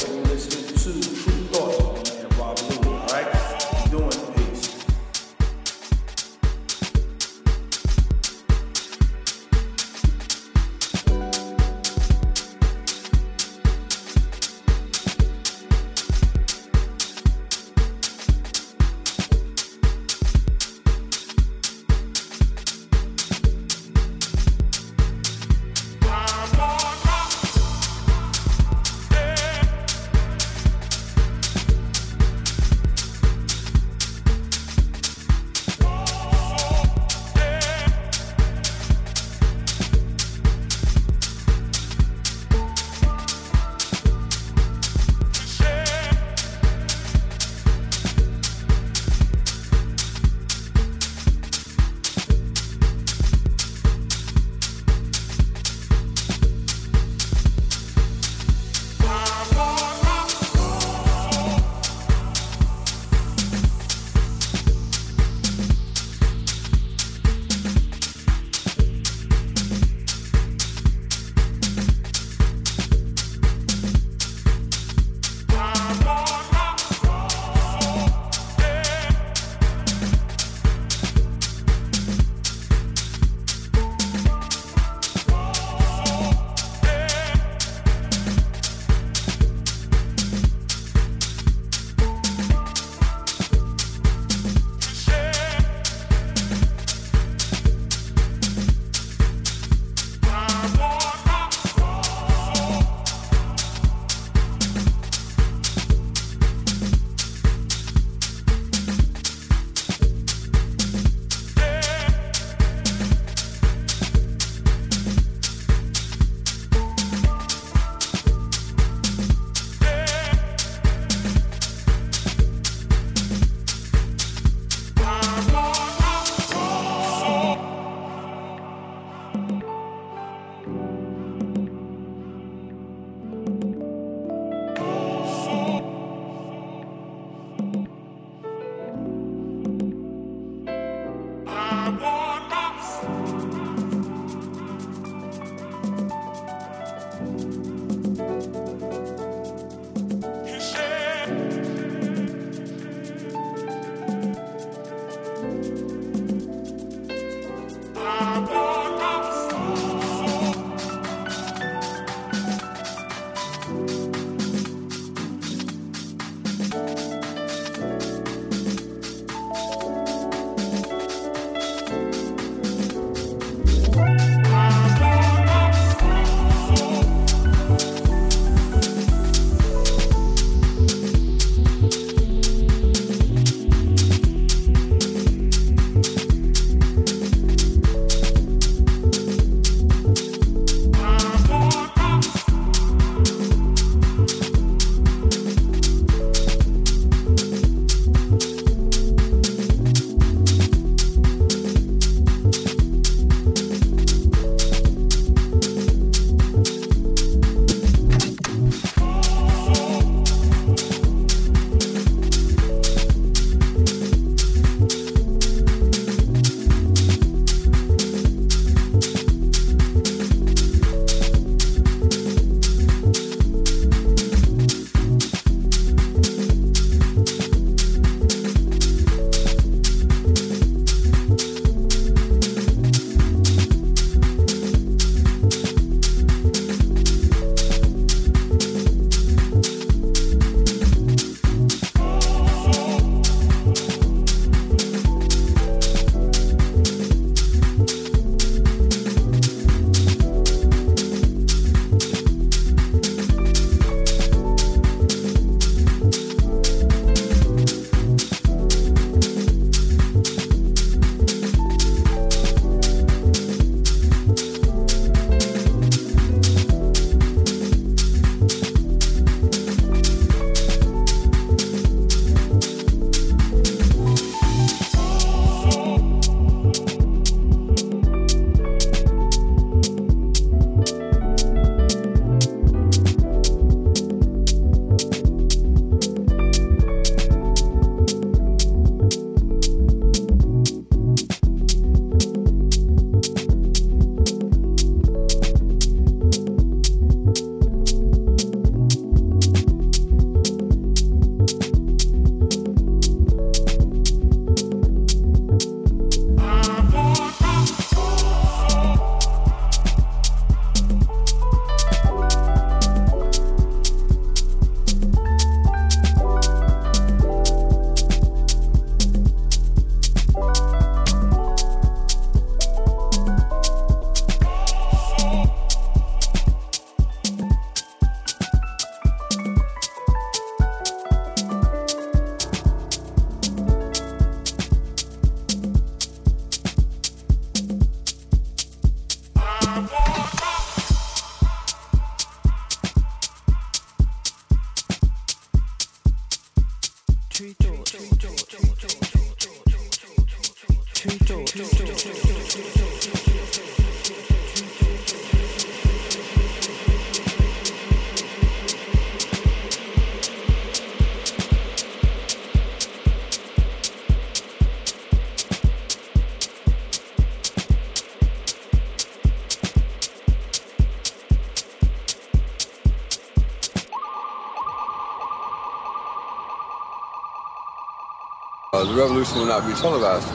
the revolution will not be televised.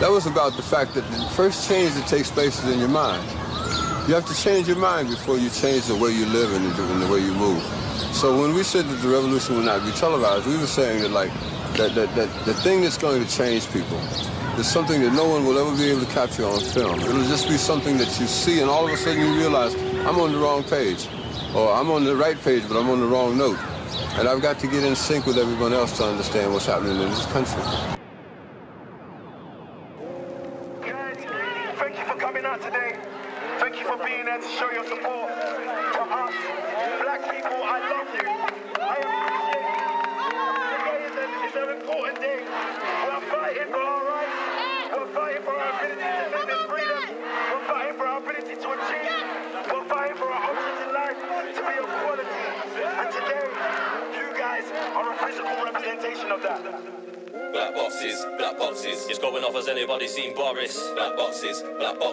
That was about the fact that the first change that takes place is in your mind. You have to change your mind before you change the way you live and the, way you move. So when we said that the revolution will not be televised, we were saying that like that, that, that the thing that's going to change people is something that no one will ever be able to capture on film. It'll just be something that you see and all of a sudden you realize I'm on the wrong page. Or I'm on the right page, but I'm on the wrong note. And I've got to get in sync with everyone else to understand what's happening in this country.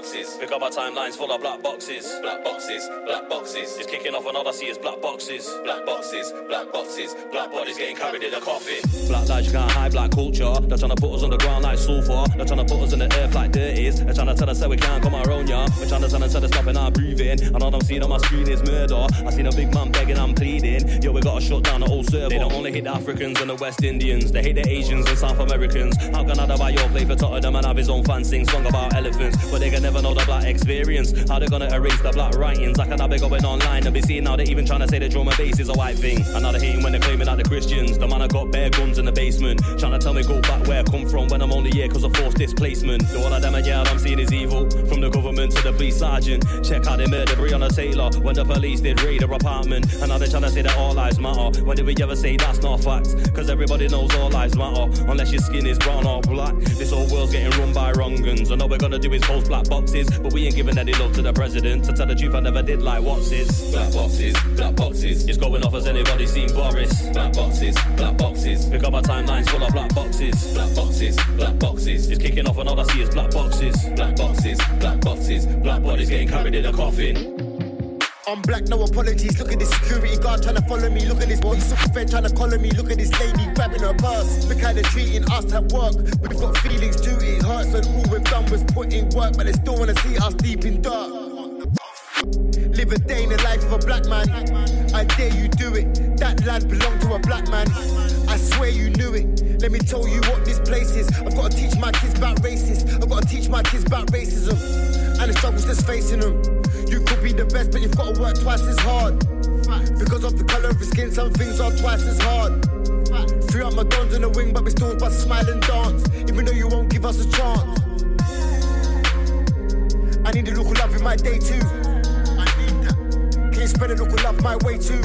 Boxes. Pick up my timelines full of black boxes, black boxes, black boxes. It's kicking off and I see is black boxes, black boxes, black boxes. Black bodies getting carried in a coffin. Black lives you can't hide, black culture. They're trying to put us on the ground like sulfur. They're trying to put us in the earth like dirt is. They're trying to tell us that we can't come our own, yeah. We're trying to tell us that it's stopping our breathing. And all I'm seeing on my screen is murder. I seen a big man begging and i'm pleading. Yo, we gotta shut down the whole server. They don't only hate the Africans and the West Indians. They hate the Asians and South Americans. How can I buy your play for Tottenham and have his own fans sing song about elephants? But they can never know the black experience. How they gonna erase the black writings? Like be going online and be seeing now they even trying to say the drum and bass is a white thing. They hating when they're claiming that the Christians. The man I got bare guns in the basement. Trying to tell me go back where I come from when I'm only here cause of forced displacement. The one of them, yeah, I'm seeing is evil. From the government to the police sergeant. Check how they murdered Breonna Taylor when the police did raid her apartment. And now they're trying to say that all lives matter. When did we ever say that's not facts? Cause everybody knows all lives matter. Unless your skin is brown or black. This whole world's getting run by wrongans. And all we're gonna do is post black boxes. But we ain't giving any love to the president. To tell the truth, I never did like what's this. Black boxes, black boxes. It's going off as anybody seen Boris. Black boxes, black boxes. Pick up my timelines full of black boxes. Black boxes, black boxes. It's kicking off and all I see is black boxes. Black boxes, black boxes. Black bodies getting carried in a coffin. I'm black, no apologies. Look at this security guard trying to follow me. Look at this boy, fed trying to collar me. Look at this lady grabbing her purse. Look how they're treating us at work. But we've got feelings too, it hurts. And all we've done was put in work, but they still wanna see us deep in dirt. Live a day in the life of a black man. I dare you do it. That land belonged to a black man. I swear you knew it. Let me tell you what this place is. I've got to teach my kids about racist. I've got to teach my kids about racism and the struggles that's facing them. You could be the best, but you've got to work twice as hard. Because of the color of your skin, some things are twice as hard. Free up my guns in the wing, but we still bust smile and dance. Even though you won't give us a chance. I need a look of love in my day too. I need that. Can you spread a look of love my way too?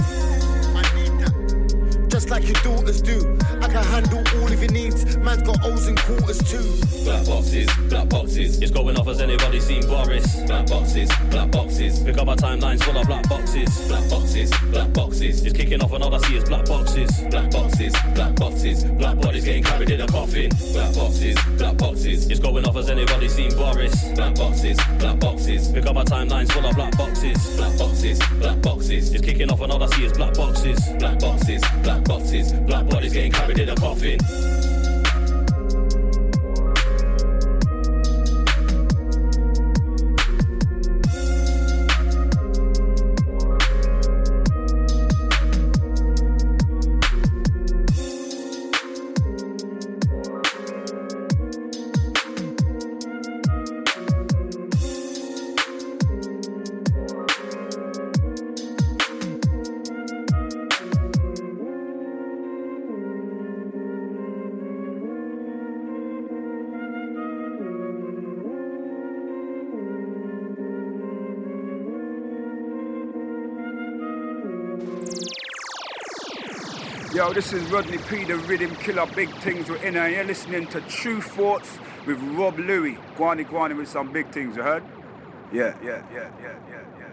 Just like your daughters do. I can handle all of your needs. Man's got O's and quarters too. Black boxes, black boxes. It's going off as anybody seen Boris. Black boxes, black boxes. Pick up my timelines full of black boxes. Black boxes, black boxes. It's kicking off and all I see is black boxes. Black boxes, black boxes. Black bodies getting carried in a coffin. Black boxes, black boxes. It's going off as anybody seen Boris. Black boxes, black boxes. Pick up my timelines full of black boxes. Black boxes, black boxes. It's kicking off and all I see is black boxes. Black boxes, black boxes. Black bodies getting carried in a coffin. This is Rodney P, the rhythm killer, big things we're in here. You're listening to Tru Thoughts with Rob Luis. Guani Guani with some big things, you heard? Yeah, yeah, yeah, yeah, yeah, yeah.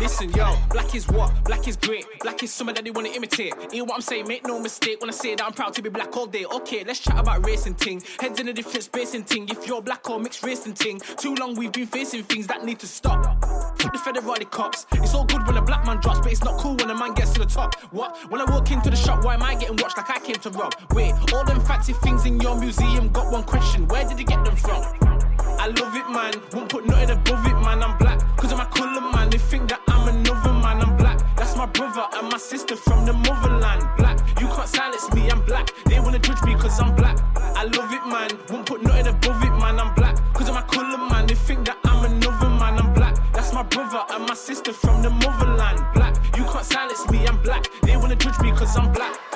Listen, yo, black is what? Black is great. Black is someone that they wanna imitate. Hear what I'm saying? Make no mistake when I say that I'm proud to be black all day. Okay, let's chat about racing ting. Heads in a different space and ting. If you're black or mixed race and ting. Too long we've been facing things that need to stop. Fuck the federal cops. It's all good when a black man drops, but it's not cool when a man gets to the top. What? When I walk into the shop, why am I getting watched like I came to rob? Wait, all them fancy things in your museum got one question. Where did you get them from? I love it, man. Won't put nothing above it, man. I'm black. Cause of my colour, man. They think that another man. I'm black. That's my brother and my sister from the motherland. Black. You can't silence me, I'm black. They wanna judge me cause I'm black. I love it, man. Won't put nothing above it, man. I'm black. Cause of my colour, man. They think that I'm another man. I'm black. That's my brother and my sister from the motherland. Black. You can't silence me, I'm black. They wanna judge me cause I'm black.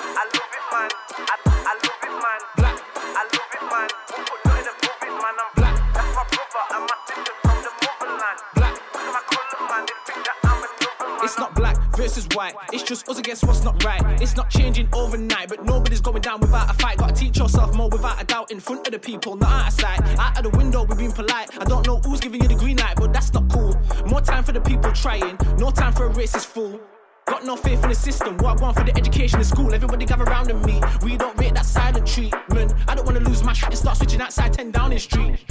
Black versus white. It's just us against what's not right. It's not changing overnight, but nobody's going down without a fight. Gotta teach yourself more without a doubt in front of the people, not out of sight. Out of the window, we're being polite. I don't know who's giving you the green light, but that's not cool. More time for the people trying, no time for a racist fool. Got no faith in the system. What I want for the education in school. Everybody gather around and me. We don't rate that silent treatment. I don't wanna lose my shit and start switching outside 10 Downing Street.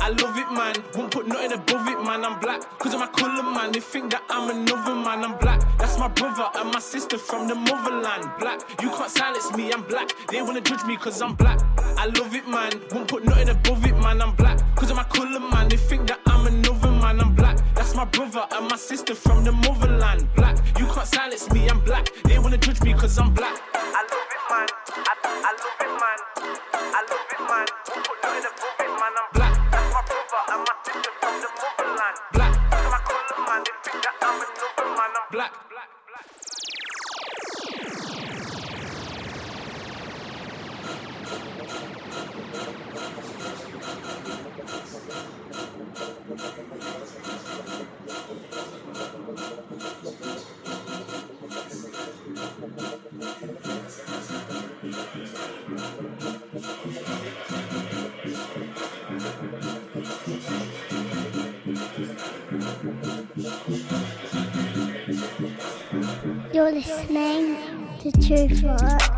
I love it, man. Won't put nothing above it, man. I'm black. Cause of my colour, man. They think that I'm another man. I'm black. That's my brother and my sister from the motherland. Black. You can't silence me. I'm black. They wanna judge me cause I'm black. I love it, man. Won't put nothing above it, man. I'm black. Cause of my colour, man. They think that I'm another my brother and my sister from the motherland. Black. You can't silence me. I'm black. They wanna judge me cause I'm black. I love it, man. I, I love it, man. I love it, man. Won't put nothing above it, man. I'm black. That's my brother and my sister from the motherland. Black. Cause my colour, man. They think that I'm another man. I'm black. You're listening to Tru Thoughts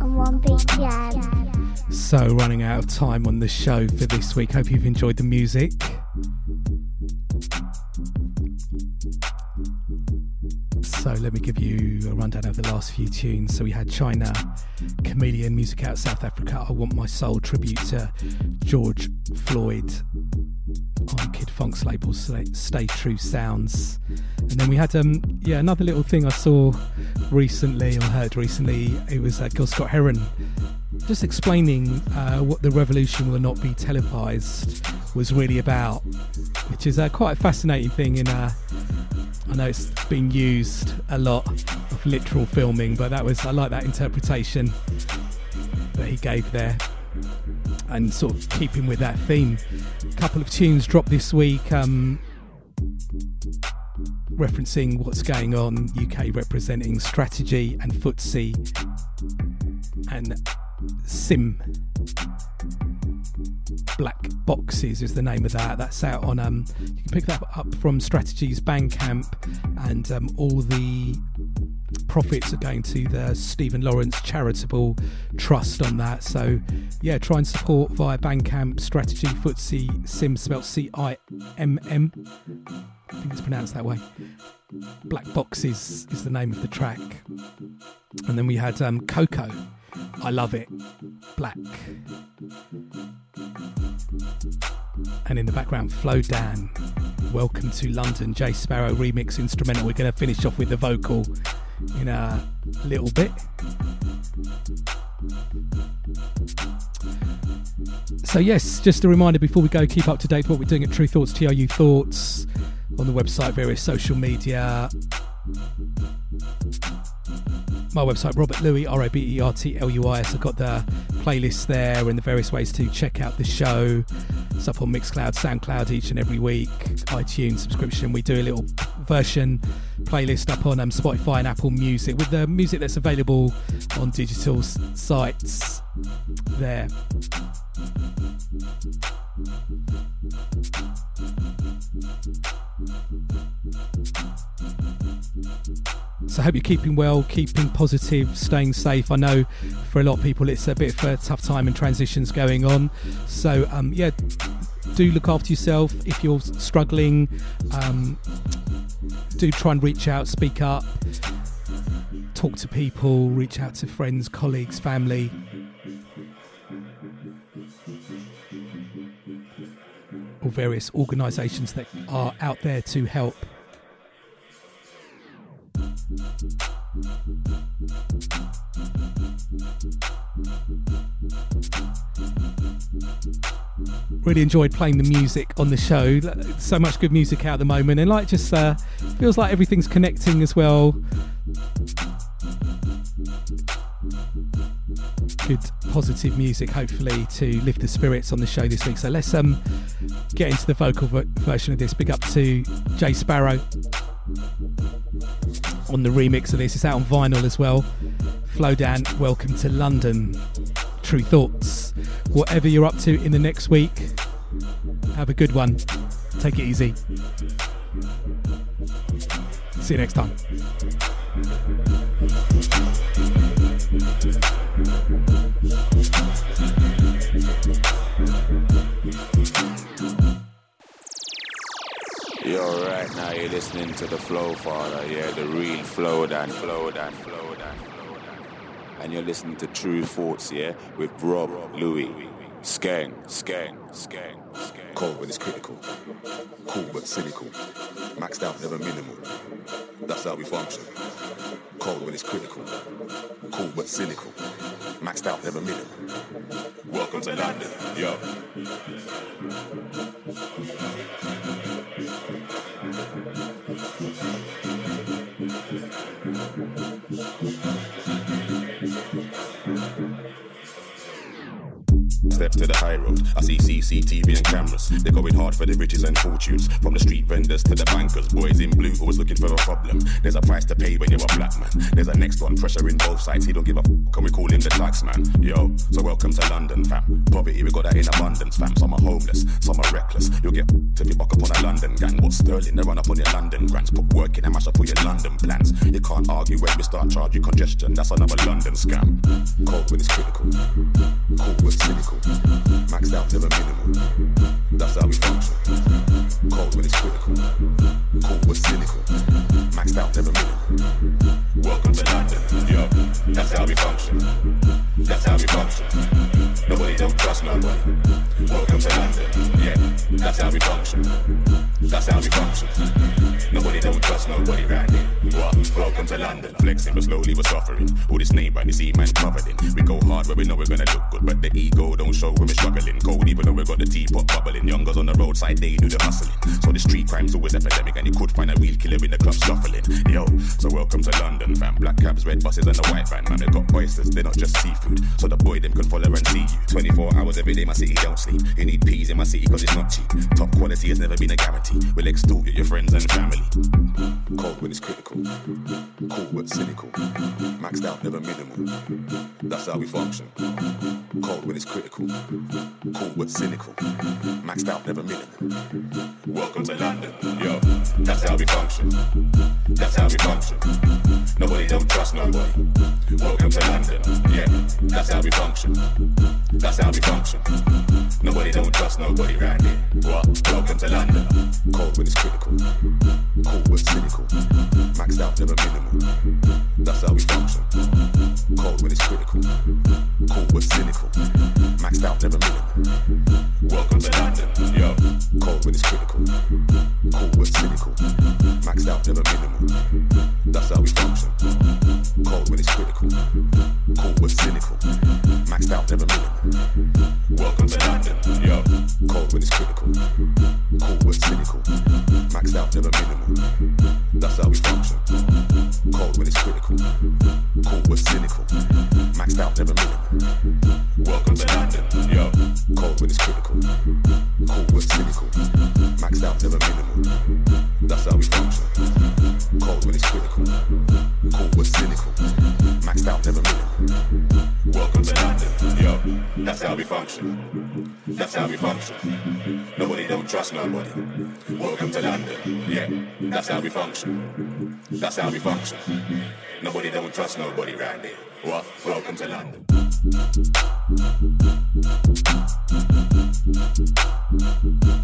on One Big Jam. So, running out of time on the show for this week. Hope you've enjoyed the music. So, let me give you a rundown of the last few tunes. So, we had China, Chameleon, music out of South Africa. I Want My Soul, tribute to George Floyd on Kid Funk's label, Stay, True Sounds. And then we had, um, yeah, another little thing I saw recently or heard recently. It was uh, Gil Scott Heron just explaining uh, what the revolution will not be televised was really about, which is uh, quite a fascinating thing. In uh, I know it's been used a lot of literal filming, but that was I like that interpretation that he gave there, and sort of keeping with that theme. A couple of tunes dropped this week. Um, referencing what's going on, UK representing strategy and footsie and sim black boxes is the name of that that's out on um you can pick that up from strategies bandcamp and um, all the profits are going to the stephen lawrence charitable trust on that so yeah try and support via bandcamp strategy footsie sim spelled c-i-m-m i think it's pronounced that way black boxes is the name of the track and then we had um, coco I love it. Black. And in the background, Flowdan. Welcome to London. Jay Sparrow remix instrumental. We're going to finish off with the vocal in a little bit. So, yes, just a reminder before we go, keep up to date with what we're doing at Tru Thoughts, TRU Thoughts, on the website, various social media my website, Robert Luis, R O B E R T L U I S. I've got the playlist there and the various ways to check out the show. Up on Mixcloud, Soundcloud each and every week, iTunes subscription. We do a little version playlist up on um, Spotify and Apple Music with the music that's available on digital sites there. So I hope you're keeping well, keeping positive, staying safe. I know for a lot of people it's a bit of a tough time and transitions going on. So um, yeah, do look after yourself. If you're struggling, um, do try and reach out, speak up, talk to people, reach out to friends, colleagues, family. Or various organisations that are out there to help. Really enjoyed playing the music on the show. So much good music out at the moment, and like just uh, feels like everything's connecting as well. Good positive music, hopefully, to lift the spirits on the show this week. So let's um get into the vocal ver- version of this. Big up to Jay Sparrow on the remix of this. It's out on vinyl as well. Flowdan, welcome to London. Tru Thoughts. Whatever you're up to in the next week, have a good one. Take it easy. See you next time. Yo, right now you're listening to the Flow Father, yeah, the real Flowdan, Flow Dan, Flowdan, Flow Dan. And you're listening to Tru Thoughts, yeah, with Rob, Luis, Skang, Skang, Skang, Skang. Cold when it's critical. Cool but cynical. Maxed out, never minimal. That's how we function. Cold when it's critical. Cool but cynical. Maxed out, never minimal. Welcome to London, yo. Thank you. Step to the high road. I see CCTV and cameras. They're going hard for the riches and fortunes. From the street vendors to the bankers. Boys in blue always looking for a problem. There's a price to pay when you're a black man. There's a next one pressuring both sides. He don't give a f. Can we call him the tax man? Yo, so welcome to London, fam. Poverty, we got that in abundance, fam. Some are homeless, some are reckless. You'll get f- if you buck up on a London gang. What's sterling? They run up on your London grants. Put work in and mash up all your London plans. You can't argue when we start charging congestion. That's another London scam. Cold when it's critical. Cool but cynical. Maxed out, never minimal. That's how we function. Cold when it's critical. Cool but cynical. Maxed out, never minimal. Welcome to London, yo. That's how we function. That's how we function. Nobody don't trust nobody. Welcome to London, yeah. That's how we function. That's how we function. Nobody don't trust nobody right here. What? Welcome to London. Flexing, but slowly we're suffering. All this name brand, this E-man covered in. We go hard where we know we're gonna look good, but the ego don't show when we're struggling. Cold even though we got the teapot bubbling. Youngers on the roadside, they do the hustling. So the street crime's always epidemic, and you could find a real killer in the club shuffling. Yo, so welcome to London, fam. Black cabs, red buses, and the white van. Man, they got oysters, they're not just seafood. So the boy them can follow and see you. 24 hours every day, my city don't sleep. You need peas in my city cause it's not cheap. Top quality has never been a guarantee. We'll extort you, your friends and family. Cold when it's critical. Cool but cynical. Maxed out, never minimal. That's how we function. Cold when it's critical. Cool but cynical. Maxed out, never minimal. Welcome to London, yo. That's how we function. That's how we function. Nobody don't trust nobody. Welcome to London, yeah. That's how we function. That's how we function. Nobody don't trust nobody right here. What? Welcome to London. Cold when it's critical. Cool but cynical. Maxed out, never minimal. That's how we function. Cold when it's critical. Cool but cynical. Maxed out, never minimal. Welcome to London, yo. Cold when it's critical. Cool but cynical. Maxed out, never minimal. That's how we function. Cold when it's critical. Cool but cynical. Maxed out, never minimal. Welcome to London, yo. Cold when it's critical. Cool but cynical. Maxed out, never minimal. That's how we function. Cold when it's critical. Cool but cynical. Maxed out, never minimal. Welcome to London, yo. Cold when it's critical. Cool but cynical. Maxed out, never minimal. That's how we function. Cold when it's critical. Cool but cynical. Maxed out, never minimal. Welcome to London, yo. That's how we function. That's how we function. Nobody don't trust nobody. Welcome to London, yeah. That's how we function. That's how we function. Nobody don't trust nobody right there. What? Welcome to London. Thank you.